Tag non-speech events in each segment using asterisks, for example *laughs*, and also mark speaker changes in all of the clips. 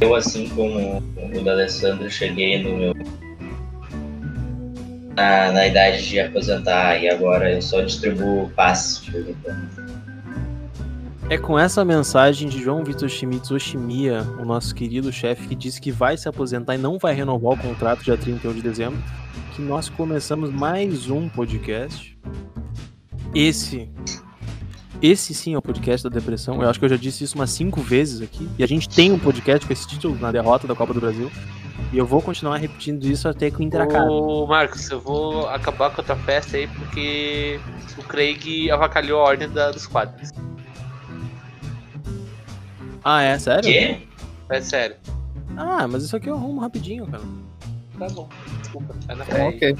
Speaker 1: eu, assim como o da Alessandro, cheguei no meu. Na, na idade de aposentar e agora eu só distribuo passes de.
Speaker 2: É com essa mensagem de João Vitor Schmitz Oshimiya, o nosso querido chefe, que disse que vai se aposentar e não vai renovar o contrato dia 31 de dezembro, que nós começamos mais um podcast. Esse. Esse sim é o podcast da depressão. Eu acho que eu já disse isso umas cinco vezes aqui. E a gente tem um podcast com esse título na derrota da Copa do Brasil. E eu vou continuar repetindo isso até que o Inter acabe.
Speaker 3: Ô, Marcos, eu vou acabar com a tua festa aí porque o Craig avacalhou a ordem da, dos quadros.
Speaker 2: Ah, é? Sério?
Speaker 1: Quê?
Speaker 3: É sério.
Speaker 2: Ah, mas isso aqui eu arrumo rapidinho, cara.
Speaker 3: Tá bom. Desculpa. Tá na
Speaker 4: É, ok.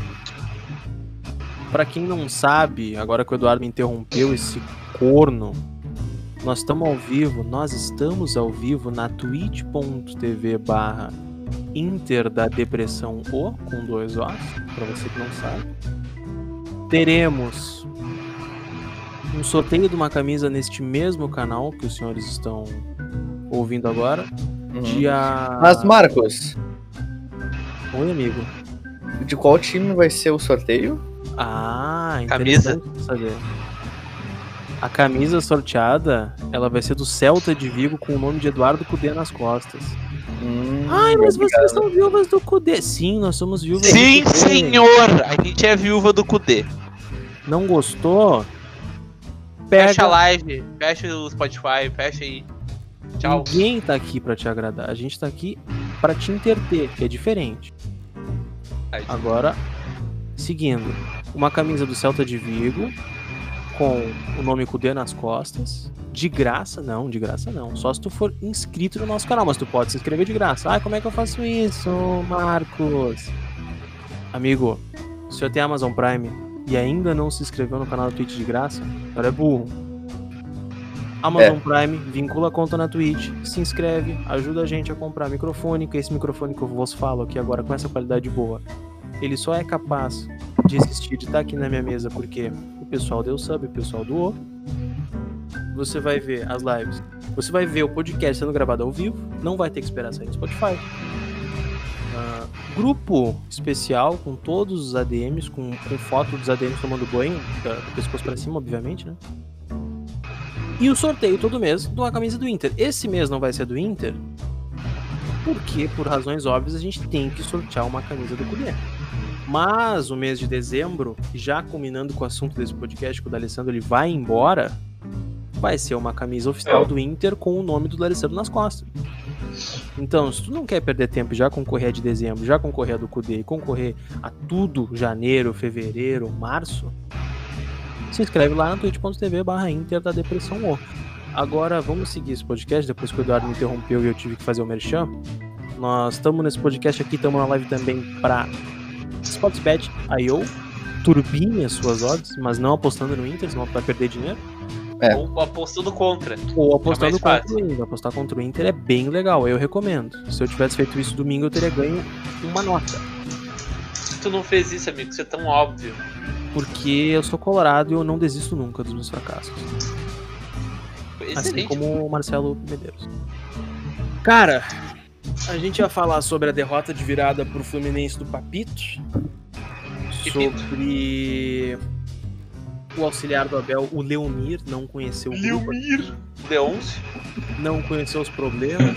Speaker 2: Pra quem não sabe, agora que o Eduardo me interrompeu, esse corno, nós estamos ao vivo, nós estamos ao vivo na twitch.tv barra Inter da Depressão O, com dois Os, pra você que não sabe. Teremos um sorteio de uma camisa neste mesmo canal que os senhores estão ouvindo agora.
Speaker 4: Uhum.
Speaker 2: Dia.
Speaker 4: Mas, Marcos,
Speaker 2: Oi, amigo.
Speaker 4: de qual time vai ser o sorteio?
Speaker 2: Ah,
Speaker 3: Camisa.
Speaker 2: saber. A camisa sorteada, ela vai ser do Celta de Vigo com o nome de Eduardo Cudê nas costas.
Speaker 4: Hum,
Speaker 2: Ai, mas
Speaker 4: obrigado.
Speaker 2: vocês são viúvas do Cudê. Sim, nós somos viúvas
Speaker 3: Sim,
Speaker 2: do Cudê.
Speaker 3: senhor! A gente é viúva do Kudê.
Speaker 2: Não gostou? Pega.
Speaker 3: Fecha a live, fecha o Spotify, fecha aí. Tchau.
Speaker 2: Ninguém tá aqui pra te agradar. A gente tá aqui pra te interter, que é diferente. Agora, seguindo. Uma camisa do Celta de Vigo com o nome Cudê nas costas. De graça, não, de graça não. Só se tu for inscrito no nosso canal, mas tu pode se inscrever de graça. Ah, como é que eu faço isso, Marcos? Amigo, se você tem Amazon Prime e ainda não se inscreveu no canal da Twitch de graça, o cara é burro. Amazon Prime, vincula a conta na Twitch, se inscreve, ajuda a gente a comprar microfone, que esse microfone que eu vos falo aqui agora com essa qualidade boa. Ele só é capaz de existir, de estar aqui na minha mesa, porque pessoal deu sub, o pessoal doou. Você vai ver as lives. Você vai ver o podcast sendo gravado ao vivo. Não vai ter que esperar sair no Spotify. Ah, grupo especial com todos os ADMs, com, com foto dos ADMs tomando banho, da, do pescoço pra cima, obviamente, né? E o sorteio todo mês de uma camisa do Inter. Esse mês não vai ser do Inter, porque, por razões óbvias, a gente tem que sortear uma camisa do Cudê. Mas o mês de dezembro, já combinando com o assunto desse podcast, que o D'Alessandro ele vai embora, vai ser uma camisa oficial do Inter com o nome do D'Alessandro nas costas. Então, se tu não quer perder tempo já concorrer a de dezembro, já concorrer a do Cudê e concorrer a tudo janeiro, fevereiro, março, se inscreve lá na twitch.tv barra Inter da Depressão O. Agora vamos seguir esse podcast, depois que o Eduardo me interrompeu e eu tive que fazer o merchan. Nós estamos nesse podcast aqui, estamos na live também para Spotsbet, IO, turbine as suas odds, mas não apostando no Inter, senão vai perder dinheiro.
Speaker 4: É.
Speaker 3: Ou apostando contra.
Speaker 2: Ou apostando
Speaker 3: É
Speaker 2: contra o Inter. Apostar contra o Inter é bem legal, eu recomendo. Se eu tivesse feito isso domingo, eu teria ganho uma nota.
Speaker 3: Tu não fez isso, amigo, isso é tão óbvio.
Speaker 2: Porque eu sou colorado e eu não desisto nunca dos meus fracassos. Assim
Speaker 3: Excelente.
Speaker 2: como o Marcelo Medeiros. Cara, a gente ia falar sobre a derrota de virada pro Fluminense do Papito. Sobre o auxiliar do Abel, o Leomir, não conheceu o grupo,
Speaker 3: Leonce.
Speaker 2: não conheceu os problemas.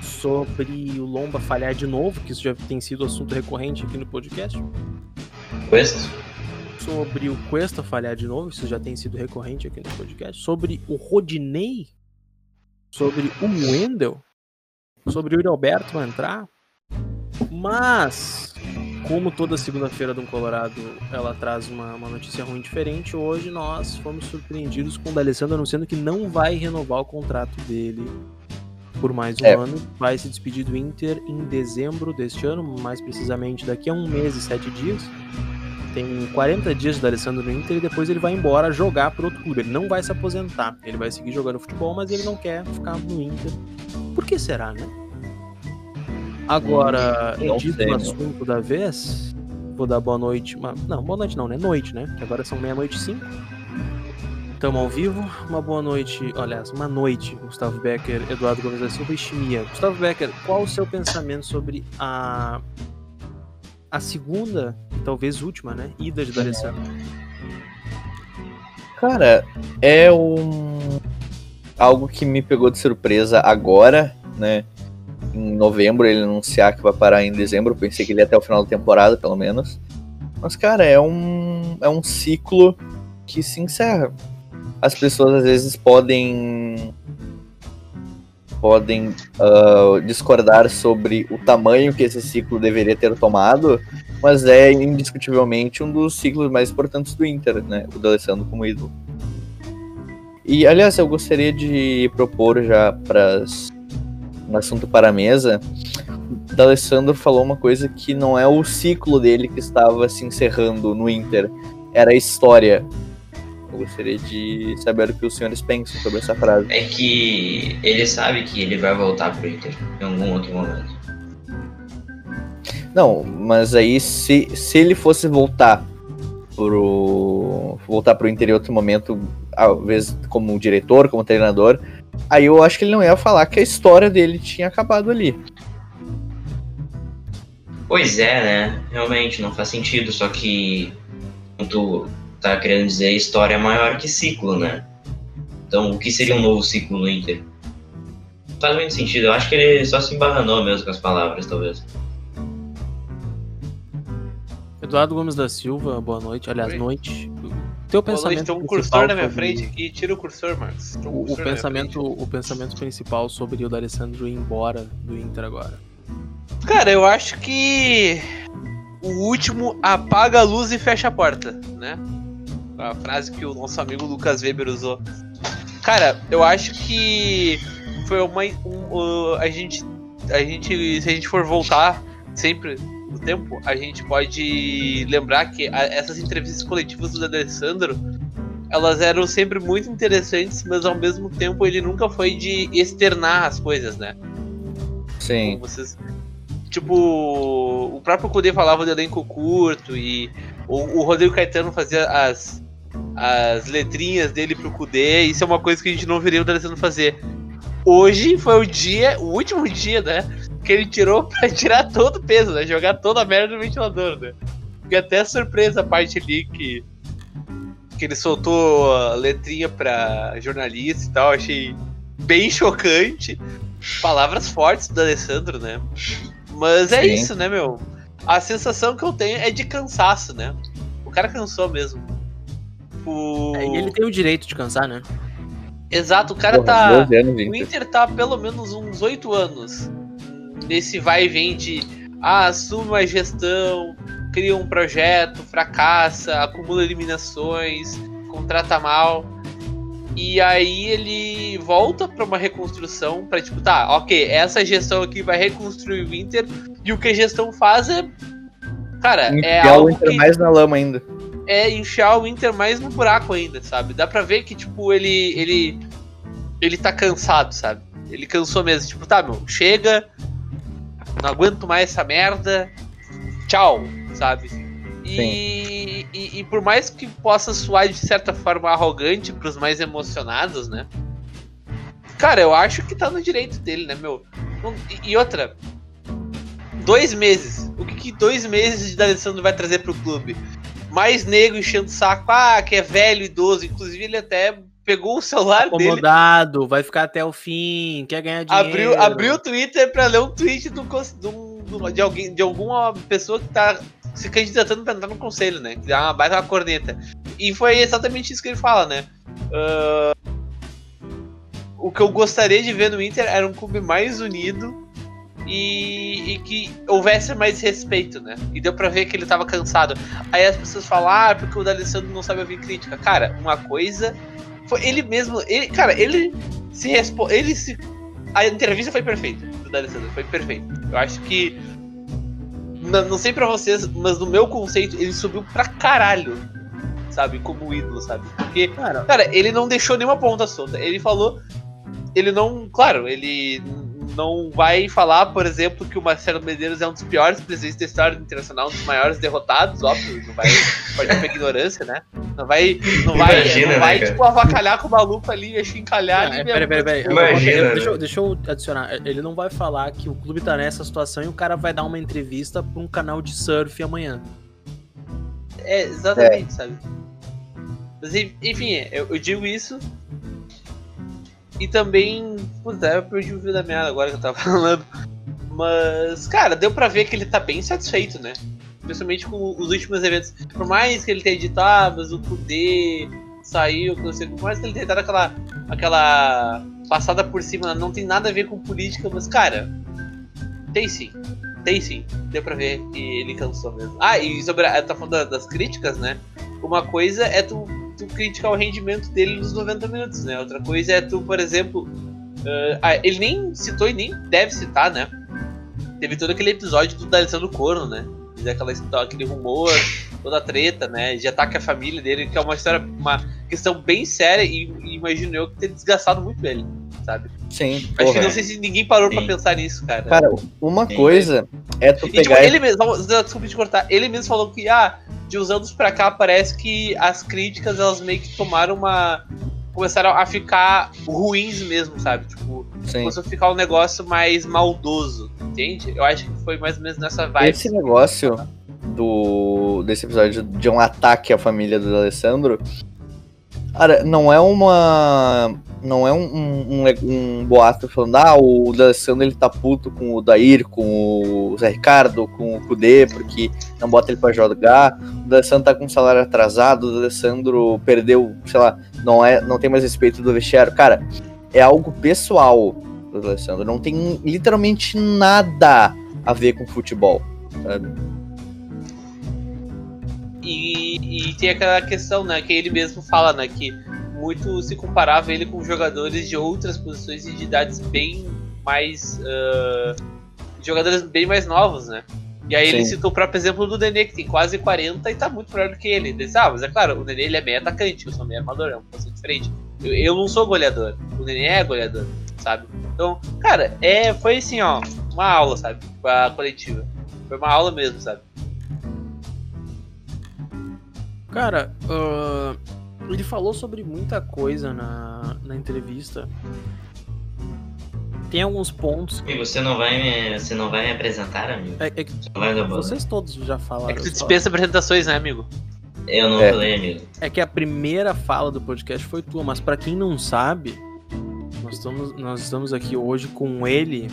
Speaker 2: Sobre o Lomba falhar de novo, que isso já tem sido assunto recorrente aqui no podcast.
Speaker 1: Questo?
Speaker 2: Sobre o Cuesta falhar de novo, isso já tem sido recorrente aqui no podcast. Sobre o Rodinei. Sobre o Wendel. Sobre o Yuri Alberto entrar. Mas, como toda segunda-feira do Colorado ela traz uma, uma notícia ruim diferente, hoje nós fomos surpreendidos com o D'Alessandro anunciando que não vai renovar o contrato dele por mais um
Speaker 4: É.
Speaker 2: ano. Vai se despedir do Inter em dezembro deste ano, mais precisamente daqui a um mês e sete dias. Tem 40 dias de D'Alessandro no Inter e depois ele vai embora jogar para outro clube. Ele não vai se aposentar. Ele vai seguir jogando futebol, mas ele não quer ficar no Inter. Por que será, né? Agora,
Speaker 4: Hum,
Speaker 2: dito o assunto da vez, vou dar boa noite. Não, boa noite não, né? Noite, né? Que agora são meia-noite e cinco. Estamos ao vivo. Uma boa noite, aliás, uma noite, Gustavo Becker, Eduardo Gomes da Silva e Chimia. Gustavo Becker, qual o seu pensamento sobre a a segunda, talvez última, né, ida de D'Alessandro?
Speaker 4: Cara, é um algo que me pegou de surpresa agora, né? Em novembro ele anunciar que vai parar em dezembro, pensei que ele ia até o final da temporada, pelo menos. Mas cara, é um é um ciclo que se encerra as pessoas às vezes podem podem uh, discordar sobre o tamanho que esse ciclo deveria ter tomado, mas é indiscutivelmente um dos ciclos mais importantes do Inter, né? O Alessandro como ídolo. E aliás, eu gostaria de propor já para um assunto para a mesa. O D'Alessandro falou uma coisa que não é o ciclo dele que estava se encerrando no Inter, era a história eu gostaria de saber o que os senhores pensam sobre essa frase.
Speaker 1: É que ele sabe que ele vai voltar pro Inter em algum outro momento.
Speaker 4: Não, mas aí se, se ele fosse voltar pro voltar pro Inter em outro momento, vezes como diretor, como treinador, aí eu acho que ele não ia falar que a história dele tinha acabado ali.
Speaker 1: Pois é, né? Realmente não faz sentido, só que tu tá querendo dizer história é maior que ciclo, né? Então, o que seria um novo ciclo no Inter? Não faz muito sentido. Eu acho que ele só se embarranou mesmo com as palavras, talvez.
Speaker 2: Eduardo Gomes da Silva, boa noite. Aliás,
Speaker 3: Oi.
Speaker 2: noite. Teu
Speaker 3: Boa
Speaker 2: pensamento
Speaker 3: noite, tem um cursor na minha
Speaker 2: sobre-
Speaker 3: frente aqui. Tira o cursor, Marcos. Um
Speaker 2: O,
Speaker 3: cursor
Speaker 2: pensamento, o pensamento principal sobre o D'Alessandro ir embora do Inter agora.
Speaker 3: Cara, eu acho que o último apaga a luz e fecha a porta, né? A frase que o nosso amigo Lucas Weber usou. Cara, eu acho que foi uma. um, uh, a gente. A gente. Se a gente for voltar sempre no tempo, a gente pode lembrar que a- essas entrevistas coletivas do Alessandro elas eram sempre muito interessantes, mas ao mesmo tempo ele nunca foi de externar as coisas, né?
Speaker 4: Sim.
Speaker 3: Vocês. Tipo, o próprio Kudê falava do elenco curto e o, o Rodrigo Caetano fazia as, as letrinhas dele pro Kudê. Isso é uma coisa que a gente não veria o D'Alessandro fazer. Hoje foi o dia, o último dia, né? Que ele tirou pra *laughs* tirar todo o peso, né? Jogar toda a merda no ventilador, né? Fiquei até surpresa a parte ali que, que ele soltou a letrinha pra jornalista e tal. Achei bem chocante. Palavras fortes do Alessandro, né? Mas é
Speaker 4: Sim.
Speaker 3: isso, né, meu? A sensação que eu tenho é de cansaço, né? O cara cansou mesmo. O...
Speaker 2: É, e ele tem o direito de cansar, né?
Speaker 3: Exato, o cara
Speaker 4: Porra,
Speaker 3: tá.
Speaker 4: 12 anos
Speaker 3: O
Speaker 4: Inter.
Speaker 3: Tá pelo menos uns oito anos nesse vai e vem de ah, assume uma gestão, cria um projeto, fracassa, acumula eliminações, contrata mal. E aí ele volta pra uma reconstrução pra tipo, tá, ok, essa gestão aqui vai reconstruir o Inter e o que a gestão faz é. Cara, é
Speaker 4: Enfiar o
Speaker 3: algo
Speaker 4: Inter
Speaker 3: que
Speaker 4: mais na lama ainda.
Speaker 3: É enfiar o Inter mais no buraco ainda, sabe? Dá pra ver que, tipo, ele. ele. ele tá cansado, sabe? Ele cansou mesmo. Tipo, tá, meu, chega. Não aguento mais essa merda. Tchau, sabe? E, e, e por mais que possa soar de certa forma arrogante pros mais emocionados, né? Cara, eu acho que tá no direito dele, né, meu? E, e outra. Dois meses. O que, que dois meses de D'Alessandro vai trazer pro clube? Mais nego enchendo o saco, ah, que é velho, idoso. Inclusive, ele até pegou o celular dele,
Speaker 2: Acomodado, vai ficar até o fim, quer ganhar dinheiro.
Speaker 3: abriu, abriu o Twitter pra ler um tweet do, um- do- de alguém, de alguma pessoa que tá se candidatando pra entrar no conselho, né? Que dá uma baita corneta. E foi exatamente isso que ele fala, né? Ah, o que eu gostaria de ver no Inter era um clube mais unido e, e que houvesse mais respeito, né? E deu pra ver que ele tava cansado. Aí as pessoas falam, ah, porque o D'Alessandro não sabe ouvir crítica. Cara, uma coisa. Foi ele mesmo. Ele, cara, ele se responde. Ele se. A entrevista foi perfeita do D'Alessandro, foi perfeita. Eu acho que. Não, não sei pra vocês, mas no meu conceito, ele subiu pra caralho. Sabe? Como ídolo, sabe? Porque
Speaker 2: Cara,
Speaker 3: Cara, ele não deixou nenhuma ponta solta. Ele falou. Ele não. Claro, ele não vai falar, por exemplo, que o Marcelo Medeiros é um dos piores presidentes da história internacional, um dos maiores derrotados, óbvio, não vai partir pra ignorância, né? Não vai, não vai,
Speaker 1: Imagina,
Speaker 3: não
Speaker 1: né,
Speaker 3: vai
Speaker 1: cara?
Speaker 3: tipo, avacalhar com o maluco ali, achincalhar ali mesmo.
Speaker 2: peraí, peraí, peraí.
Speaker 1: Imagina,
Speaker 2: Deixa, eu-
Speaker 1: né?
Speaker 2: deixa eu adicionar. Ele não vai falar que o clube tá nessa situação e o cara vai dar uma entrevista pra um canal de surf amanhã.
Speaker 3: É, exatamente, sabe? Mas en- enfim, eu, eu digo isso. E também. Puta, eu perdi o fio da meada agora que eu tava *laughs* falando. Mas, cara, deu pra ver que ele tá bem satisfeito, né? Principalmente com os últimos eventos. Por mais que ele tenha dito, ah, mas o Kudê saiu, que não sei, por mais que ele tenha dado aquela, aquela passada por cima, não tem nada a ver com política, mas, cara, tem sim. Tem sim. Deu pra ver que ele cansou mesmo. Ah, e sobre a, tá falando da- das críticas, né? Uma coisa é tu, tu criticar o rendimento dele nos 90 minutos, né? Outra coisa é tu, por exemplo. eh, ah, ele nem citou e nem deve citar, né? Teve todo aquele episódio do D'Alessandro Corno, né? Aquela, aquele rumor, *laughs* toda a treta, né? De ataque à família dele, que é uma história, uma questão bem séria e, e imagino eu que ter desgastado muito ele, sabe?
Speaker 4: Sim,
Speaker 3: Acho que
Speaker 4: porra.
Speaker 3: não sei se ninguém parou pra
Speaker 1: Sim.
Speaker 3: pensar nisso, cara.
Speaker 4: Cara, uma
Speaker 1: Sim.
Speaker 4: coisa é tu
Speaker 3: E, tipo,
Speaker 4: pegar.
Speaker 3: ele mesmo, desculpa te cortar, ele mesmo falou que, ah, de uns anos pra cá parece que as críticas elas meio que tomaram uma. começaram a ficar ruins mesmo, sabe? Tipo,
Speaker 4: Sim.
Speaker 3: começou a ficar um negócio mais maldoso, entende? Eu acho que foi mais ou menos nessa vibe.
Speaker 4: Esse negócio do desse episódio de um ataque à família do Alessandro, cara, não é uma não é um, um, um- boato falando, ah, o D'Alessandro ele tá puto com o Dair, com o Zé Ricardo, com o Kudê, porque não bota ele pra jogar, o D'Alessandro tá com salário atrasado, o D'Alessandro perdeu, sei lá, não, é, não tem mais respeito do vestiário. Cara, é algo pessoal do D'Alessandro, não tem literalmente nada a ver com futebol, sabe?
Speaker 3: E, e tem aquela questão, né, que ele mesmo fala, né, que muito se comparava ele com jogadores de outras posições e de idades bem mais. ah, jogadores bem mais novos, né? E aí ele
Speaker 4: Sim.
Speaker 3: citou o próprio exemplo do Nenê, que tem quase 40 e tá muito melhor do que ele. Ele disse, ah, mas é claro, o Nenê ele é meio atacante, eu sou meio armador, é uma posição diferente. Eu, eu não sou goleador, o Nenê é goleador, sabe? Então, cara, é, foi assim, ó, uma aula, sabe? Pra coletiva. Foi uma aula mesmo, sabe?
Speaker 2: Cara, ah, ele falou sobre muita coisa na, na entrevista. Tem alguns pontos.
Speaker 1: Amigo, você não vai me, você não vai me apresentar, amigo?
Speaker 2: É, é que
Speaker 1: Você
Speaker 2: vocês todos já falaram.
Speaker 3: É que tu
Speaker 2: só-
Speaker 3: dispensa apresentações, né, amigo?
Speaker 1: Eu não
Speaker 4: É.
Speaker 1: falei, amigo.
Speaker 2: É que a primeira fala do podcast foi tua, mas pra quem não sabe, nós estamos, nós estamos aqui hoje com ele,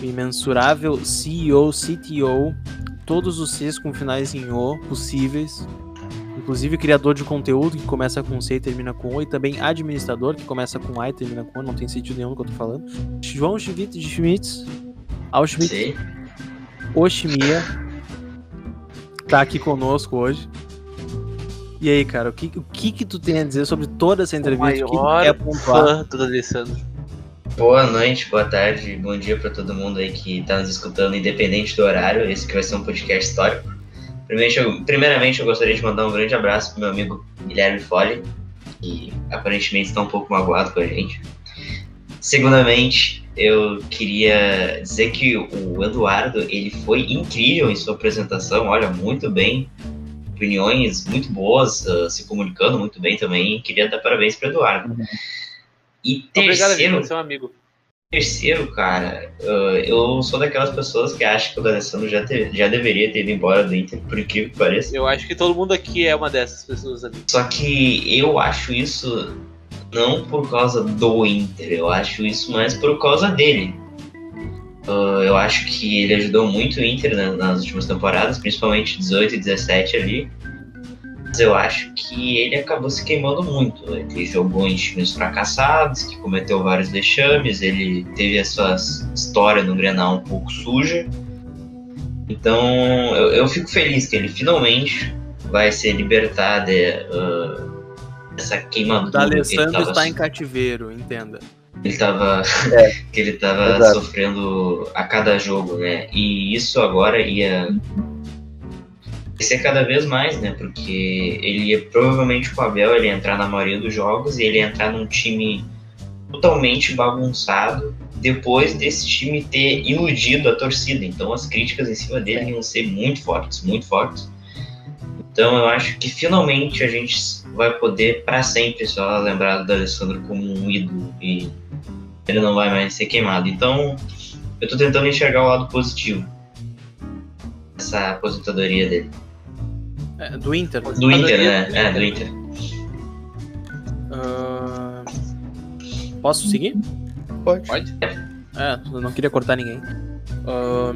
Speaker 2: o imensurável CEO, CTO, todos os Cs com finais em O possíveis, inclusive criador de conteúdo que começa com C e termina com O, e também administrador que começa com A e termina com O, não tem sentido nenhum que eu tô falando. João Schmidt de Schmitz, Auschwitz. Oshimia tá aqui conosco hoje. E aí, cara, o que, o que que tu tem a dizer sobre toda essa entrevista? O que que tu
Speaker 3: maior? Fã do Alessandro.
Speaker 1: Boa noite, boa tarde, bom dia pra todo mundo aí que tá nos escutando, independente do horário. Esse que vai ser um podcast histórico. Primeiramente eu, primeiramente, eu gostaria de mandar um grande abraço pro meu amigo Guilherme Fole, que aparentemente está um pouco magoado com a gente. Segundamente, eu queria dizer que o Eduardo ele foi incrível em sua apresentação, olha, muito bem, opiniões muito boas, ah, se comunicando muito bem também. Queria dar parabéns para Eduardo. E
Speaker 3: Obrigado,
Speaker 1: terceiro,
Speaker 3: amigo, você é um amigo.
Speaker 1: Terceiro, cara, uh, eu sou daquelas pessoas que acham que o D'Alessandro já, te- já deveria ter ido embora do Inter, por incrível que pareça.
Speaker 3: Eu acho que todo mundo aqui é uma dessas pessoas, amigo.
Speaker 1: Só que eu acho isso não por causa do Inter, eu acho isso mais por causa dele. Uh, eu acho que ele ajudou muito o Inter né, nas últimas temporadas, principalmente 18 e 17 ali. Mas eu acho que ele acabou se queimando muito. Ele jogou em times fracassados, que cometeu vários vexames, ele teve a sua história no Grenal um pouco suja. Então eu, eu fico feliz que ele finalmente vai se libertar de, uh, dessa
Speaker 2: O
Speaker 1: queimadura que ele
Speaker 2: D'Alessandro
Speaker 1: tava,
Speaker 2: está em cativeiro, entenda.
Speaker 1: ele tava,
Speaker 4: É. *laughs*
Speaker 1: que ele tava
Speaker 4: Exato.
Speaker 1: sofrendo a cada jogo, né? E isso agora ia ser cada vez mais, né? Porque ele ia provavelmente com o Abel ele entrar na maioria dos jogos e ele ia entrar num time totalmente bagunçado depois desse time ter iludido a torcida. Então as críticas em cima dele iam ser muito fortes, muito fortes. Então eu acho que finalmente a gente vai poder para sempre só lembrar do Alessandro como um ídolo e ele não vai mais ser queimado. Então eu tô tentando enxergar o lado positivo dessa aposentadoria dele.
Speaker 2: É, do Inter.
Speaker 1: Do Inter, né? É, do Inter.
Speaker 2: Ah, posso seguir?
Speaker 4: Pode.
Speaker 3: Pode?
Speaker 2: É, não queria cortar ninguém. Ah,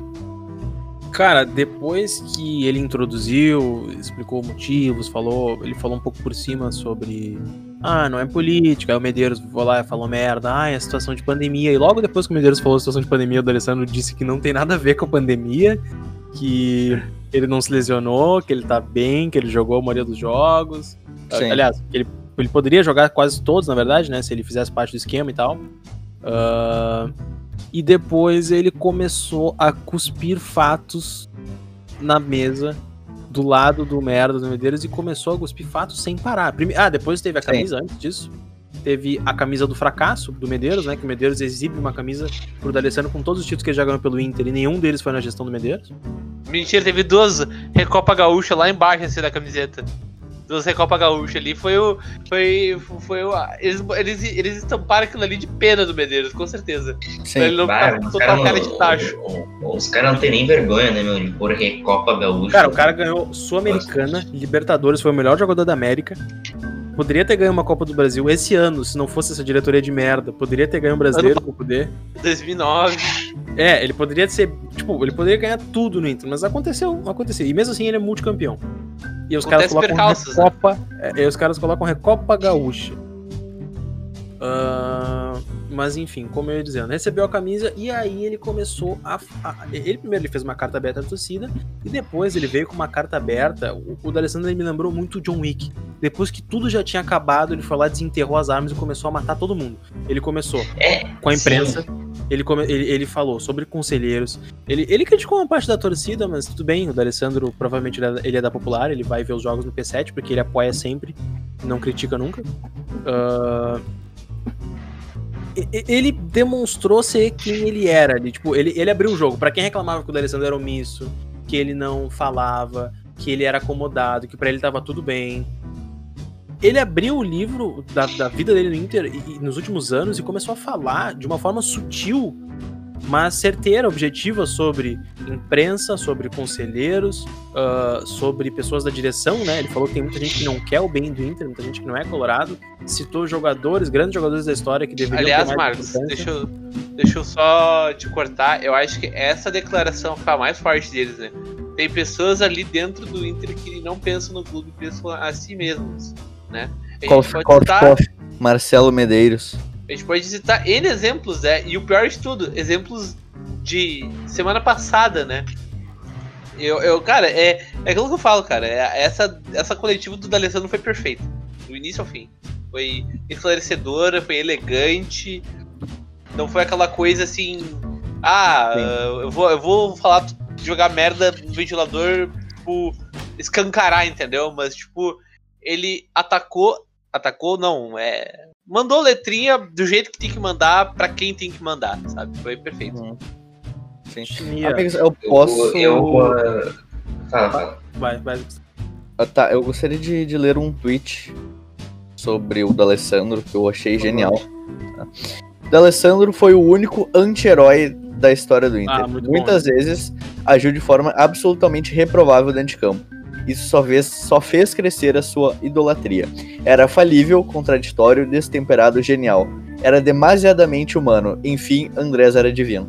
Speaker 2: cara, depois que ele introduziu, explicou motivos, falou, ele falou um pouco por cima sobre ah, não é política. Aí o Medeiros foi lá e falou merda, ah, é a situação de pandemia. E logo depois que o Medeiros falou a situação de pandemia, o D'Alessandro disse que não tem nada a ver com a pandemia, que ele não se lesionou, que ele tá bem, que ele jogou a maioria dos jogos.
Speaker 4: Sim.
Speaker 2: Aliás, ele, ele poderia jogar quase todos, na verdade, né? Se ele fizesse parte do esquema e tal. Ah, e depois ele começou a cuspir fatos na mesa do lado do merda do Medeiros e começou a cuspir fatos sem parar. Prime- Ah, depois teve a
Speaker 4: Sim.
Speaker 2: camisa antes disso. Teve a camisa do fracasso do Medeiros, né? Que o Medeiros exibe uma camisa pro D'Alessandro com todos os títulos que ele já ganhou pelo Inter e nenhum deles foi na gestão do Medeiros.
Speaker 3: Mentira, teve duas Recopa Gaúcha lá embaixo assim da camiseta. Duas Recopa Gaúcha ali. Foi o. Foi. Foi o. Eles, eles, eles estamparam aquilo ali de pena do Medeiros, com certeza.
Speaker 4: Sim.
Speaker 3: Ele não
Speaker 1: Vai,
Speaker 3: total
Speaker 1: caras
Speaker 3: cara de tacho.
Speaker 1: não, os caras não tem nem vergonha, né, meu? De pôr Recopa Gaúcha.
Speaker 2: Cara, o cara ganhou Sul-Americana, Libertadores, foi o melhor jogador da América. Poderia ter ganho uma Copa do Brasil esse ano, se não fosse essa diretoria de merda. Poderia ter ganho um brasileiro pra poder.
Speaker 3: 2009.
Speaker 2: É, ele poderia ser. Tipo, ele poderia ganhar tudo no Inter, mas aconteceu, aconteceu. E mesmo assim ele é multicampeão. E os caras colocam
Speaker 3: né?
Speaker 2: Recopa. é, e os caras colocam Recopa Gaúcha. Ah, mas enfim, como eu ia dizendo, recebeu a camisa e aí ele começou a, a- Ele primeiro ele fez uma carta aberta à torcida e depois ele veio com uma carta aberta. O, o D'Alessandro me lembrou muito John Wick. Depois que tudo já tinha acabado, ele foi lá, desenterrou as armas e começou a matar todo mundo. Ele começou
Speaker 1: É,
Speaker 2: com a imprensa. Ele, come- ele, ele falou sobre conselheiros. Ele, ele criticou uma parte da torcida, mas tudo bem. O D'Alessandro provavelmente ele é, ele é da Popular, ele vai ver os jogos no P7, porque ele apoia sempre, não critica nunca. E- ele demonstrou ser quem ele era. Ele, tipo, ele, ele abriu o jogo. Pra quem reclamava que o D'Alessandro era omisso, que ele não falava, que ele era acomodado, que pra ele tava tudo bem. Ele abriu o livro da, da vida dele no Inter e- e nos últimos anos e começou a falar de uma forma sutil, mas certeira, objetiva sobre imprensa, sobre conselheiros, ah, sobre pessoas da direção, né? Ele falou que tem muita gente que não quer o bem do Inter, muita gente que não é colorado. Citou jogadores, grandes jogadores da história que deveriam
Speaker 3: Aliás,
Speaker 2: ter mais
Speaker 3: Marcos, deixa eu, deixa eu só te cortar. Eu acho que essa declaração foi a mais forte deles, né? Tem pessoas ali dentro do Inter que não pensam no clube, pensam a si mesmos, né? A gente,
Speaker 4: Coffee,
Speaker 3: pode
Speaker 4: coffee,
Speaker 3: citar,
Speaker 4: coffee. Marcelo Medeiros.
Speaker 3: A gente pode citar N exemplos, né? E o pior de tudo, exemplos de semana passada, né? Eu, eu cara, é, é aquilo que eu falo, cara. É, essa, essa coletiva do D'Alessandro foi perfeita. Do início ao fim. Foi esclarecedora, foi elegante. Não foi aquela coisa assim. Ah,
Speaker 4: Sim.
Speaker 3: eu vou, eu vou falar, jogar merda no ventilador, tipo, escancarar, entendeu? Mas, tipo, ele atacou. Atacou, não, é. Mandou letrinha do jeito que tem que mandar pra quem tem que mandar, sabe? Foi perfeito.
Speaker 4: Uhum. Sim. Amigos, eu
Speaker 1: eu,
Speaker 4: posso.
Speaker 1: eu, ah, fala, fala.
Speaker 2: Vai, vai.
Speaker 4: Ah, tá, eu gostaria de, de ler um tweet sobre o D'Alessandro que eu achei genial. Tá? D'Alessandro foi o único anti-herói da história do Inter.
Speaker 2: Ah, muito bom,
Speaker 4: Muitas vezes agiu de forma absolutamente reprovável dentro de campo. Isso só fez, só fez crescer a sua idolatria. Era falível, contraditório, destemperado, genial. Era demasiadamente humano. Enfim, Andrés era divino.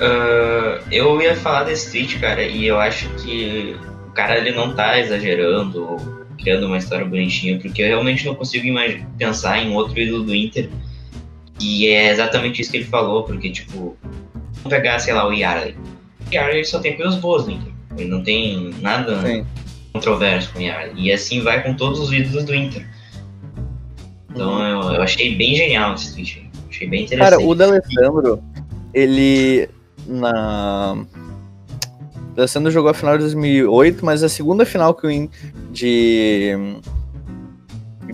Speaker 1: Ah, eu ia falar desse tweet, cara, e eu acho que o cara ele não tá exagerando ou criando uma história bonitinha, porque eu realmente não consigo pensar em outro ídolo do Inter. E é exatamente isso que ele falou, porque, tipo, vamos pegar, sei lá, o Yarley. O Yarley só tem coisas boas no Inter. Ele não tem nada
Speaker 4: Sim.
Speaker 1: controverso com o Yarley. E assim vai com todos os ídolos do Inter. Então eu, eu achei bem genial esse tweet. Achei bem interessante.
Speaker 4: Cara, o D'Alessandro, ele na D'Alessandro jogou a final de 2008, mas a segunda final que o In- de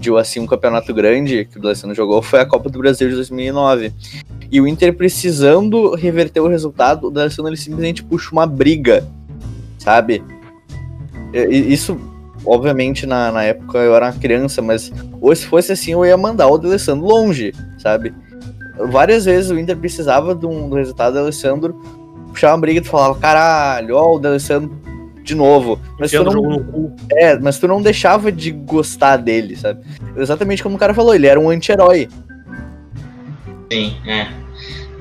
Speaker 4: digo assim, um campeonato grande que o D'Alessandro jogou foi a Copa do Brasil de 2009. E o Inter precisando reverter o resultado, o D'Alessandro ele simplesmente puxa uma briga, sabe? Isso, obviamente, na, na época eu era uma criança, mas ou se fosse assim, eu ia mandar o D'Alessandro longe, sabe? Várias vezes o Inter precisava de um, do resultado do Alessandro, puxava uma briga e tu falava, caralho, ó, o D'Alessandro de novo. Mas tu, não, é, mas tu não deixava de gostar dele, sabe? Exatamente como o cara falou, ele era um anti-herói.
Speaker 1: Sim, é.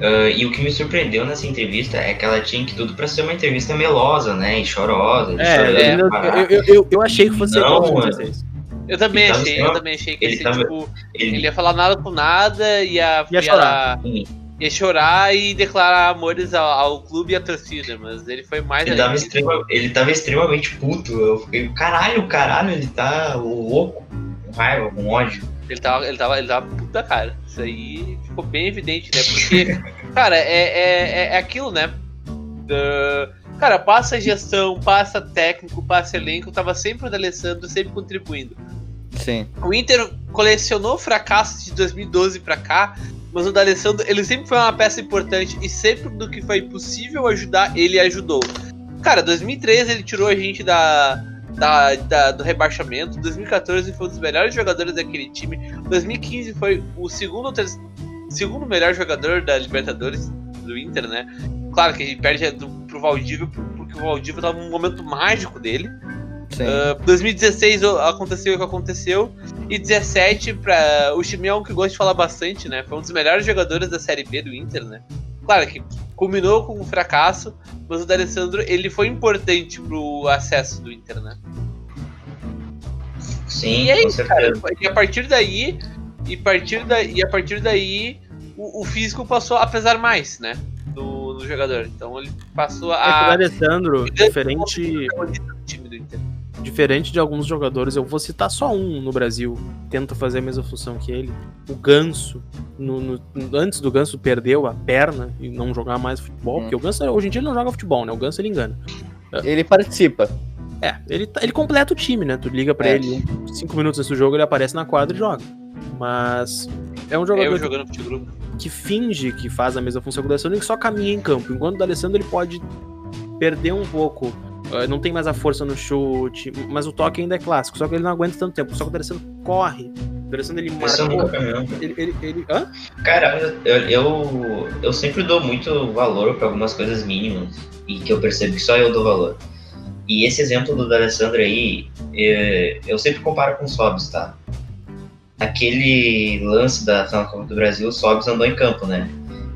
Speaker 1: Ah, e o que me surpreendeu nessa entrevista é que ela tinha que tudo pra ser uma entrevista melosa, né? E chorosa.
Speaker 2: É,
Speaker 1: chorando,
Speaker 2: eu, eu, eu, eu, eu achei que fosse
Speaker 1: Não,
Speaker 2: igual ao
Speaker 1: mano.
Speaker 2: 16.
Speaker 3: Eu também achei,
Speaker 1: assim,
Speaker 3: eu também achei que
Speaker 1: ele
Speaker 3: ia ser,
Speaker 1: tava-
Speaker 3: tipo,
Speaker 1: Ele,
Speaker 3: ele ia falar nada com nada, ia,
Speaker 2: Ia chorar.
Speaker 3: ia chorar e declarar amores ao, ao clube e à torcida, mas ele foi mais
Speaker 1: ele, tava extrema- ele tava extremamente puto. Eu fiquei, caralho, caralho, ele tá louco, com raiva, com ódio.
Speaker 3: Ele tava, ele tava, ele tava puto da cara. Isso aí ficou bem evidente, né? Porque, *laughs* cara, é, é, é- é aquilo, né? Da- cara, passa gestão, passa técnico, passa elenco, tava sempre o D'Alessandro, sempre contribuindo.
Speaker 4: Sim.
Speaker 3: O Inter colecionou fracassos de 2012 pra cá, mas o D'Alessandro, ele sempre foi uma peça importante e sempre do que foi possível ajudar, ele ajudou. Cara, 2013 ele tirou a gente da, da, da- do rebaixamento, 2014 foi um dos melhores jogadores daquele time, 2015 foi o segundo segundo melhor jogador da Libertadores do Inter, né? Claro que ele perde do, pro Valdívia, porque o Valdívia tava num momento mágico dele. Uh, 2016 o- aconteceu o que aconteceu. E 17, pra, o Chimé é um que gosta de falar bastante, né? Foi um dos melhores jogadores da Série B do Inter, né? Claro que culminou com um fracasso, mas o D'Alessandro ele foi importante pro acesso do Inter, né?
Speaker 1: Sim,
Speaker 3: E é
Speaker 1: com
Speaker 3: isso,
Speaker 1: certeza.
Speaker 3: E a partir daí, e a partir daí, e a partir daí o, o físico passou a pesar mais, né? Do, do jogador. Então ele passou
Speaker 2: É que o
Speaker 3: a
Speaker 2: Alessandro, diferente, diferente de alguns jogadores, eu vou citar só um no Brasil, que tenta fazer a mesma função que ele. O Ganso, no- no- antes do Ganso perdeu a perna e não jogar mais futebol,
Speaker 4: Hum.
Speaker 2: porque o Ganso hoje em dia não joga futebol, né? O Ganso ele engana.
Speaker 4: Ele participa.
Speaker 2: É, ele, tá- ele completa o time, né? Tu liga pra
Speaker 4: É.
Speaker 2: ele cinco minutos antes do jogo, ele aparece na quadra e joga. Mas é um
Speaker 3: Eu
Speaker 2: jogador
Speaker 3: jogando grupo.
Speaker 2: que finge que faz a mesma função que o D'Alessandro e que só caminha em campo. Enquanto o D'Alessandro ele pode perder um pouco. Eh, Não tem mais a força no chute, mas o toque ainda é clássico. Só que ele não aguenta tanto tempo. Só que o D'Alessandro corre. O D'Alessandro ele
Speaker 1: nunca caminhou.
Speaker 2: Ele, ele, ele- hã?
Speaker 1: Cara, eu, eu, eu sempre dou muito valor pra algumas coisas mínimas e que eu percebo que só eu dou valor. E esse exemplo do D'Alessandro aí, é, eu sempre comparo com o Sobs, tá? Aquele lance da final da Copa do Brasil, o Sobs andou em campo, né?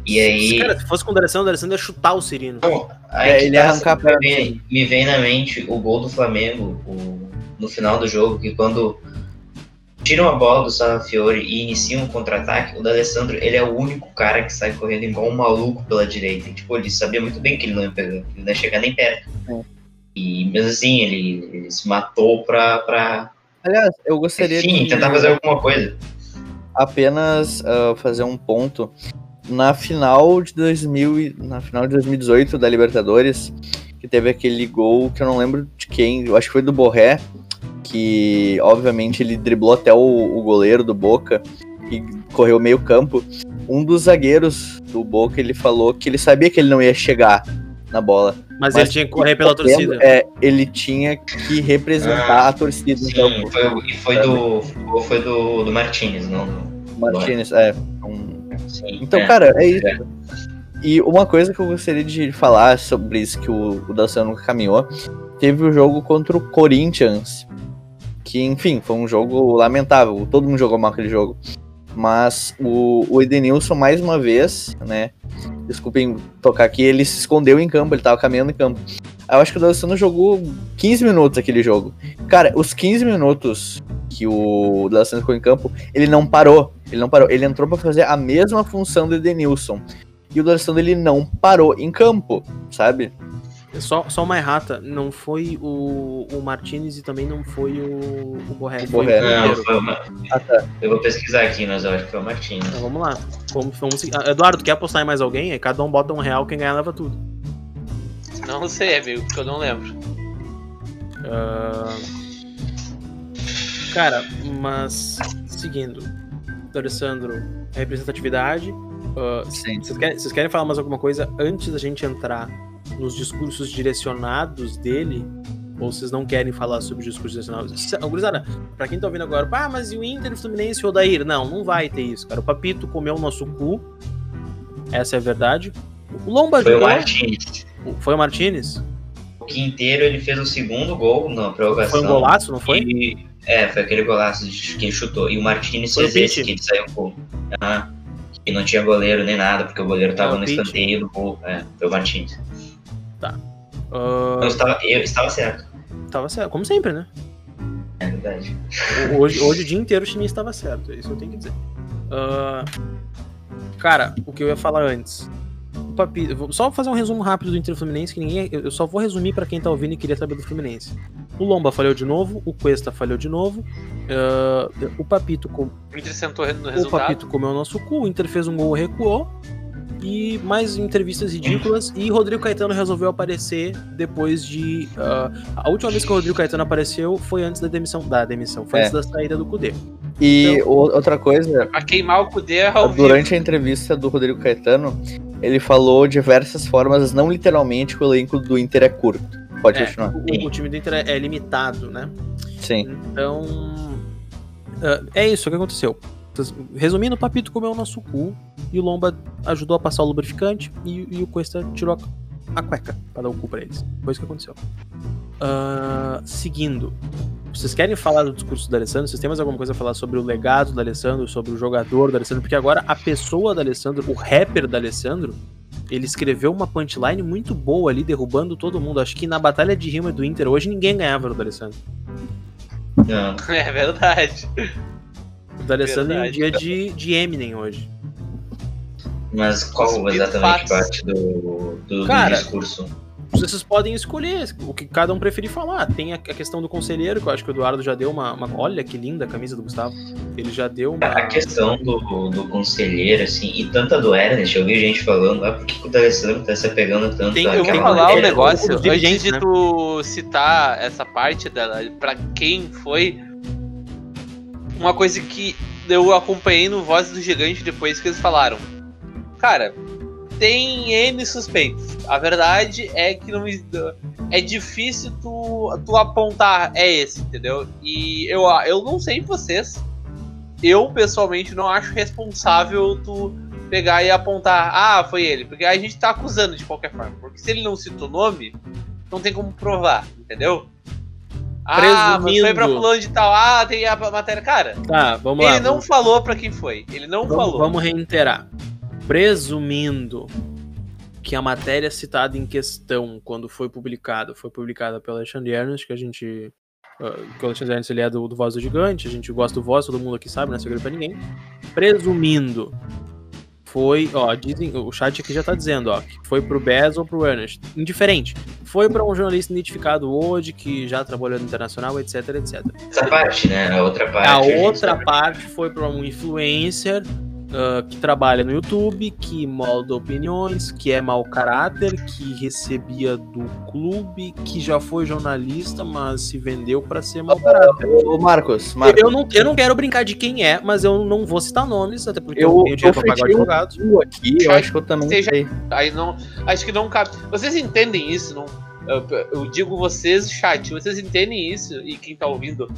Speaker 1: E aí,
Speaker 2: Cara, se fosse com o D'Alessandro, o D'Alessandro ia chutar o Cirino.
Speaker 1: aí
Speaker 4: É, ele
Speaker 1: tá,
Speaker 4: ia arrancar a
Speaker 1: me
Speaker 4: perna.
Speaker 1: vem, me vem na mente o gol do Flamengo o- no final do jogo, que quando tiram a bola do Salafiore e iniciam um contra-ataque, o D'Alessandro, ele é o único cara que sai correndo igual um maluco pela direita. E, tipo, ele sabia muito bem que ele não ia pegar, ele não ia chegar nem perto.
Speaker 4: É.
Speaker 1: E mesmo assim, ele, ele se matou pra, pra
Speaker 4: Aliás, eu gostaria
Speaker 1: enfim,
Speaker 4: de
Speaker 1: tentar fazer alguma coisa.
Speaker 4: apenas ah, fazer um ponto. Na final de 2000, e- na final de 2018 da Libertadores, que teve aquele gol que eu não lembro de quem, eu acho que foi do Borré, que obviamente ele driblou até o, o goleiro do Boca e correu meio campo. Um dos zagueiros do Boca, ele falou que ele sabia que ele não ia chegar na bola.
Speaker 2: Mas,
Speaker 4: Mas
Speaker 2: ele tinha que correr pela torcida.
Speaker 4: É, ele tinha que representar
Speaker 1: Ah,
Speaker 4: a torcida no
Speaker 1: Sim,
Speaker 4: campo.
Speaker 1: foi, e foi do, o gol foi do, do Martinez, não.
Speaker 4: Martinez, é. um-
Speaker 1: Sim,
Speaker 4: Então,
Speaker 1: é.
Speaker 4: cara, é isso. E uma coisa que eu gostaria de falar sobre isso que o, o Daciano caminhou, teve o jogo contra o Corinthians, que, enfim, foi um jogo lamentável, todo mundo jogou mal aquele jogo. Mas o, o Edenilson, mais uma vez, né, desculpem tocar aqui, ele se escondeu em campo, ele tava caminhando em campo. Eu acho que o Daciano jogou 15 minutos aquele jogo. Cara, os 15 minutos que o Daciano ficou em campo, ele não parou. Ele não parou. Ele entrou pra fazer a mesma função do Edenilson. E o D'Alessandro ele não parou em campo, sabe?
Speaker 2: Só, só uma errata, não foi o, o Martinez e também não foi o, o Borré.
Speaker 4: O
Speaker 2: Foi
Speaker 4: Borré.
Speaker 2: o
Speaker 1: Não, foi uma...
Speaker 4: Ah, tá.
Speaker 1: Eu vou pesquisar aqui, mas eu acho que foi o Martinez.
Speaker 2: Então vamos lá. Vamos, vamos. Ah, Eduardo, quer apostar em mais alguém? Aí cada um bota um real, quem ganhar leva tudo.
Speaker 3: Não sei, amigo, porque eu não lembro.
Speaker 2: Ah, Cara, mas seguindo, Alessandro, representatividade. Uh,
Speaker 4: Sim.
Speaker 2: vocês, querem, vocês querem falar mais alguma coisa antes da gente entrar nos discursos direcionados dele? Ou vocês não querem falar sobre discursos direcionados? Gurizada, pra quem tá ouvindo agora, ah, mas e o Inter, o Fluminense e o Odair? Não, não vai ter isso, cara. O Papito comeu o nosso cu. Essa é a verdade. O Lomba
Speaker 1: Foi o. Martins.
Speaker 2: Foi o Martinez?
Speaker 1: O Quinteiro ele fez o segundo gol na prorrogação.
Speaker 2: Foi um golaço, não foi?
Speaker 1: E- é, foi aquele golaço de- que ele chutou. E o
Speaker 2: o
Speaker 1: fez esse que ele saiu com. Ah, que não tinha goleiro nem nada, porque o goleiro tava no escanteio do gol. É, foi o Martins.
Speaker 2: Ah,
Speaker 1: Eu estava, eu estava certo.
Speaker 2: tava certo, como sempre, né?
Speaker 1: É verdade.
Speaker 2: Hoje, hoje o dia inteiro o time estava certo, é isso eu tenho que dizer. Ah, cara, o que eu ia falar antes. O vou só fazer um resumo rápido do Inter Fluminense, que ninguém. Eu só vou resumir pra quem tá ouvindo e queria saber do Fluminense. O Lomba falhou de novo, o Cuesta falhou de novo, ah, o Papito com,
Speaker 3: O Inter sentou no
Speaker 2: o
Speaker 3: resultado.
Speaker 2: Papito comeu o nosso cu, o Inter fez um gol, recuou. E mais entrevistas ridículas. E Rodrigo Caetano resolveu aparecer depois de. ah, a última vez que o Rodrigo Caetano apareceu foi antes da demissão. Da demissão, foi
Speaker 4: É.
Speaker 2: antes da saída do Cudê.
Speaker 4: E
Speaker 2: Então-
Speaker 4: o- outra coisa,
Speaker 3: A queimar o Cudê ao vivo.
Speaker 4: durante a entrevista do Rodrigo Caetano, ele falou diversas formas, não literalmente, que o elenco do Inter é curto. Pode
Speaker 2: É,
Speaker 4: continuar.
Speaker 2: o, o time do Inter é, é limitado, né?
Speaker 4: Sim.
Speaker 2: Então. ah, é isso que aconteceu. Resumindo, o Papito comeu o nosso cu e o Lomba ajudou a passar o lubrificante e, e o Cuesta tirou a, a cueca pra dar o cu pra eles. Foi isso que aconteceu. Ah, seguindo. Vocês querem falar do discurso do Alessandro? Vocês têm mais alguma coisa a falar sobre o legado do Alessandro, sobre o jogador do Alessandro? Porque agora a pessoa do Alessandro, o rapper do Alessandro, ele escreveu uma punchline muito boa ali, derrubando todo mundo. Acho que na batalha de rima do Inter hoje ninguém ganhava do Alessandro.
Speaker 1: Não.
Speaker 3: É verdade.
Speaker 2: O do Alessandro em um dia de, de Eminem hoje.
Speaker 1: Mas qual exatamente parte do, do, do
Speaker 2: Cara,
Speaker 1: discurso?
Speaker 2: Vocês podem escolher o que cada um preferir falar. Tem a, a questão do conselheiro, que eu acho que o Eduardo já deu uma, uma- Olha que linda a camisa do Gustavo. Ele já deu uma.
Speaker 1: A questão do, do conselheiro, assim, e tanta do Ernest, eu vi gente falando, ah, por que o D'Alessandro tá se apegando tanto
Speaker 2: Tem- eu
Speaker 3: Eu vou falar um
Speaker 1: maneira?"
Speaker 3: negócio, antes
Speaker 2: dirigentes,
Speaker 3: de
Speaker 2: né?
Speaker 3: tu citar essa parte dela, pra quem foi. Uma coisa que eu acompanhei no Voz do Gigante depois que eles falaram. Cara, tem N suspeitos. A verdade é que não é difícil tu, tu apontar é esse, entendeu? E eu, eu não sei vocês. Eu, pessoalmente, não acho responsável tu pegar e apontar, ah, foi ele. Porque a gente tá acusando de qualquer forma. Porque se ele não citou o nome, não tem como provar, entendeu? Ah, mas foi pra
Speaker 2: Presumindo.
Speaker 3: fulano de tal. Ah, tem a matéria. Cara,
Speaker 2: Tá, vamos lá.
Speaker 3: ele não falou pra quem foi. Ele não
Speaker 2: vamos,
Speaker 3: falou.
Speaker 2: vamos reiterar. Presumindo que a matéria citada em questão, quando foi publicada, foi publicada pelo Alexandre Ernest, que a gente. ah, que o Alexandre Ernest ele é do, do Voz do Gigante, a gente gosta do Voz, todo mundo aqui sabe, não é segredo pra ninguém. Presumindo, foi, ó, dizem, o chat aqui já tá dizendo, ó, que foi pro Bez ou pro Ernest. Indiferente. Foi pra um jornalista identificado hoje, que já trabalhou no internacional, etc, etc.
Speaker 1: Essa parte, né? A outra parte.
Speaker 2: A outra
Speaker 1: sabe.
Speaker 2: parte foi para um influencer ah, que trabalha no YouTube, que molda opiniões, que é mau caráter, que recebia do clube, que já foi jornalista, mas se vendeu para ser mau caráter.
Speaker 4: Ô, Marcos, Marcos,
Speaker 2: Eu não, eu não quero brincar de quem é, mas eu não vou citar nomes, até porque eu,
Speaker 4: Eu-
Speaker 2: tenho dinheiro
Speaker 4: eu
Speaker 2: pra pagar
Speaker 4: um-
Speaker 2: advogado.
Speaker 4: eu aqui, eu acho que eu também
Speaker 3: Seja-
Speaker 4: sei.
Speaker 3: Aí não. Acho que não cabe. Vocês entendem isso? Não, eu, eu digo vocês, chat, vocês entendem isso? E quem tá ouvindo?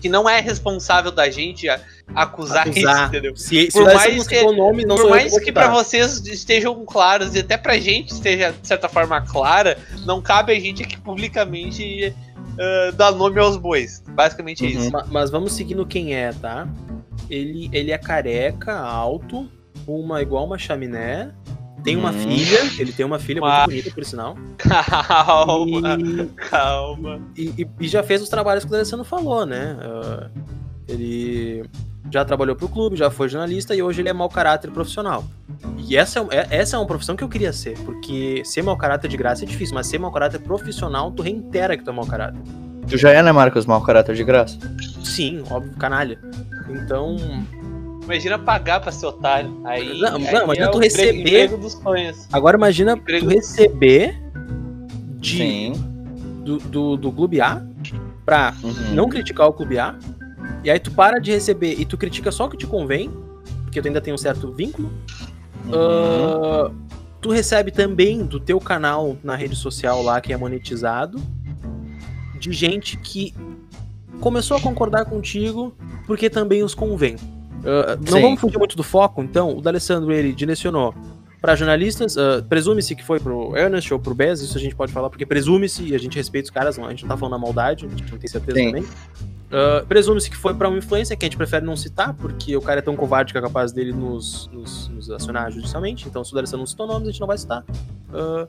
Speaker 3: Que não é responsável da gente a- acusar, isso,
Speaker 2: Acusar.
Speaker 3: entendeu?
Speaker 2: Se, se
Speaker 3: Por mais
Speaker 2: não
Speaker 3: que-
Speaker 2: o nome, não
Speaker 3: Por mais que pra
Speaker 2: citar.
Speaker 3: vocês estejam claros e até pra gente esteja de certa forma clara, não cabe a gente aqui publicamente ah, dar nome aos bois. Basicamente é
Speaker 4: Uhum.
Speaker 3: isso.
Speaker 2: Ma- Mas vamos seguindo quem é, tá? Ele, ele é careca, alto, uma igual uma chaminé. Tem uma
Speaker 4: Hum.
Speaker 2: filha, ele tem uma filha muito bonita, por sinal.
Speaker 3: Calma,
Speaker 2: E,
Speaker 3: calma.
Speaker 2: e- e- e já fez os trabalhos que o D'Alessandro falou, né? Ah, ele já trabalhou pro clube, já foi jornalista e hoje ele é mau caráter profissional. E essa é, é- essa é uma profissão que eu queria ser, porque ser mau caráter de graça é difícil, mas ser mau caráter profissional, tu reitera que tu é mau caráter.
Speaker 4: Tu já é, né, Marcos, mau caráter de graça?
Speaker 2: Sim, óbvio, canalha. Então,
Speaker 3: Imagina pagar pra ser otário. Aí,
Speaker 2: Não,
Speaker 3: aí
Speaker 2: não, imagina
Speaker 3: é
Speaker 2: tu receber-
Speaker 3: emprego- dos sonhos.
Speaker 2: agora imagina
Speaker 3: Emprego-
Speaker 2: tu receber de,
Speaker 4: Sim.
Speaker 2: do, do, do Clube A pra
Speaker 4: Uhum.
Speaker 2: não criticar o Clube A, E aí tu para de receber e tu critica só o que te convém, porque tu ainda tem um certo vínculo.
Speaker 4: Uhum.
Speaker 2: Uh, tu recebe também do teu canal na rede social lá que é monetizado de gente que começou a concordar contigo porque também os convém. Uh, não vamos fugir muito do foco, então. O D'Alessandro ele direcionou para jornalistas. uh, presume-se que foi pro Ernest ou pro Bez, isso a gente pode falar porque presume-se e a gente respeita os caras, não, a gente não tá falando na maldade, a gente não tem certeza
Speaker 4: Sim.
Speaker 2: também. Uh, presume-se que foi pra um influencer que a gente prefere não citar, porque o cara é tão covarde que é capaz dele nos, nos, nos acionar judicialmente. Então, se o D'Alessandro não citou nomes, a gente não vai citar. Uh,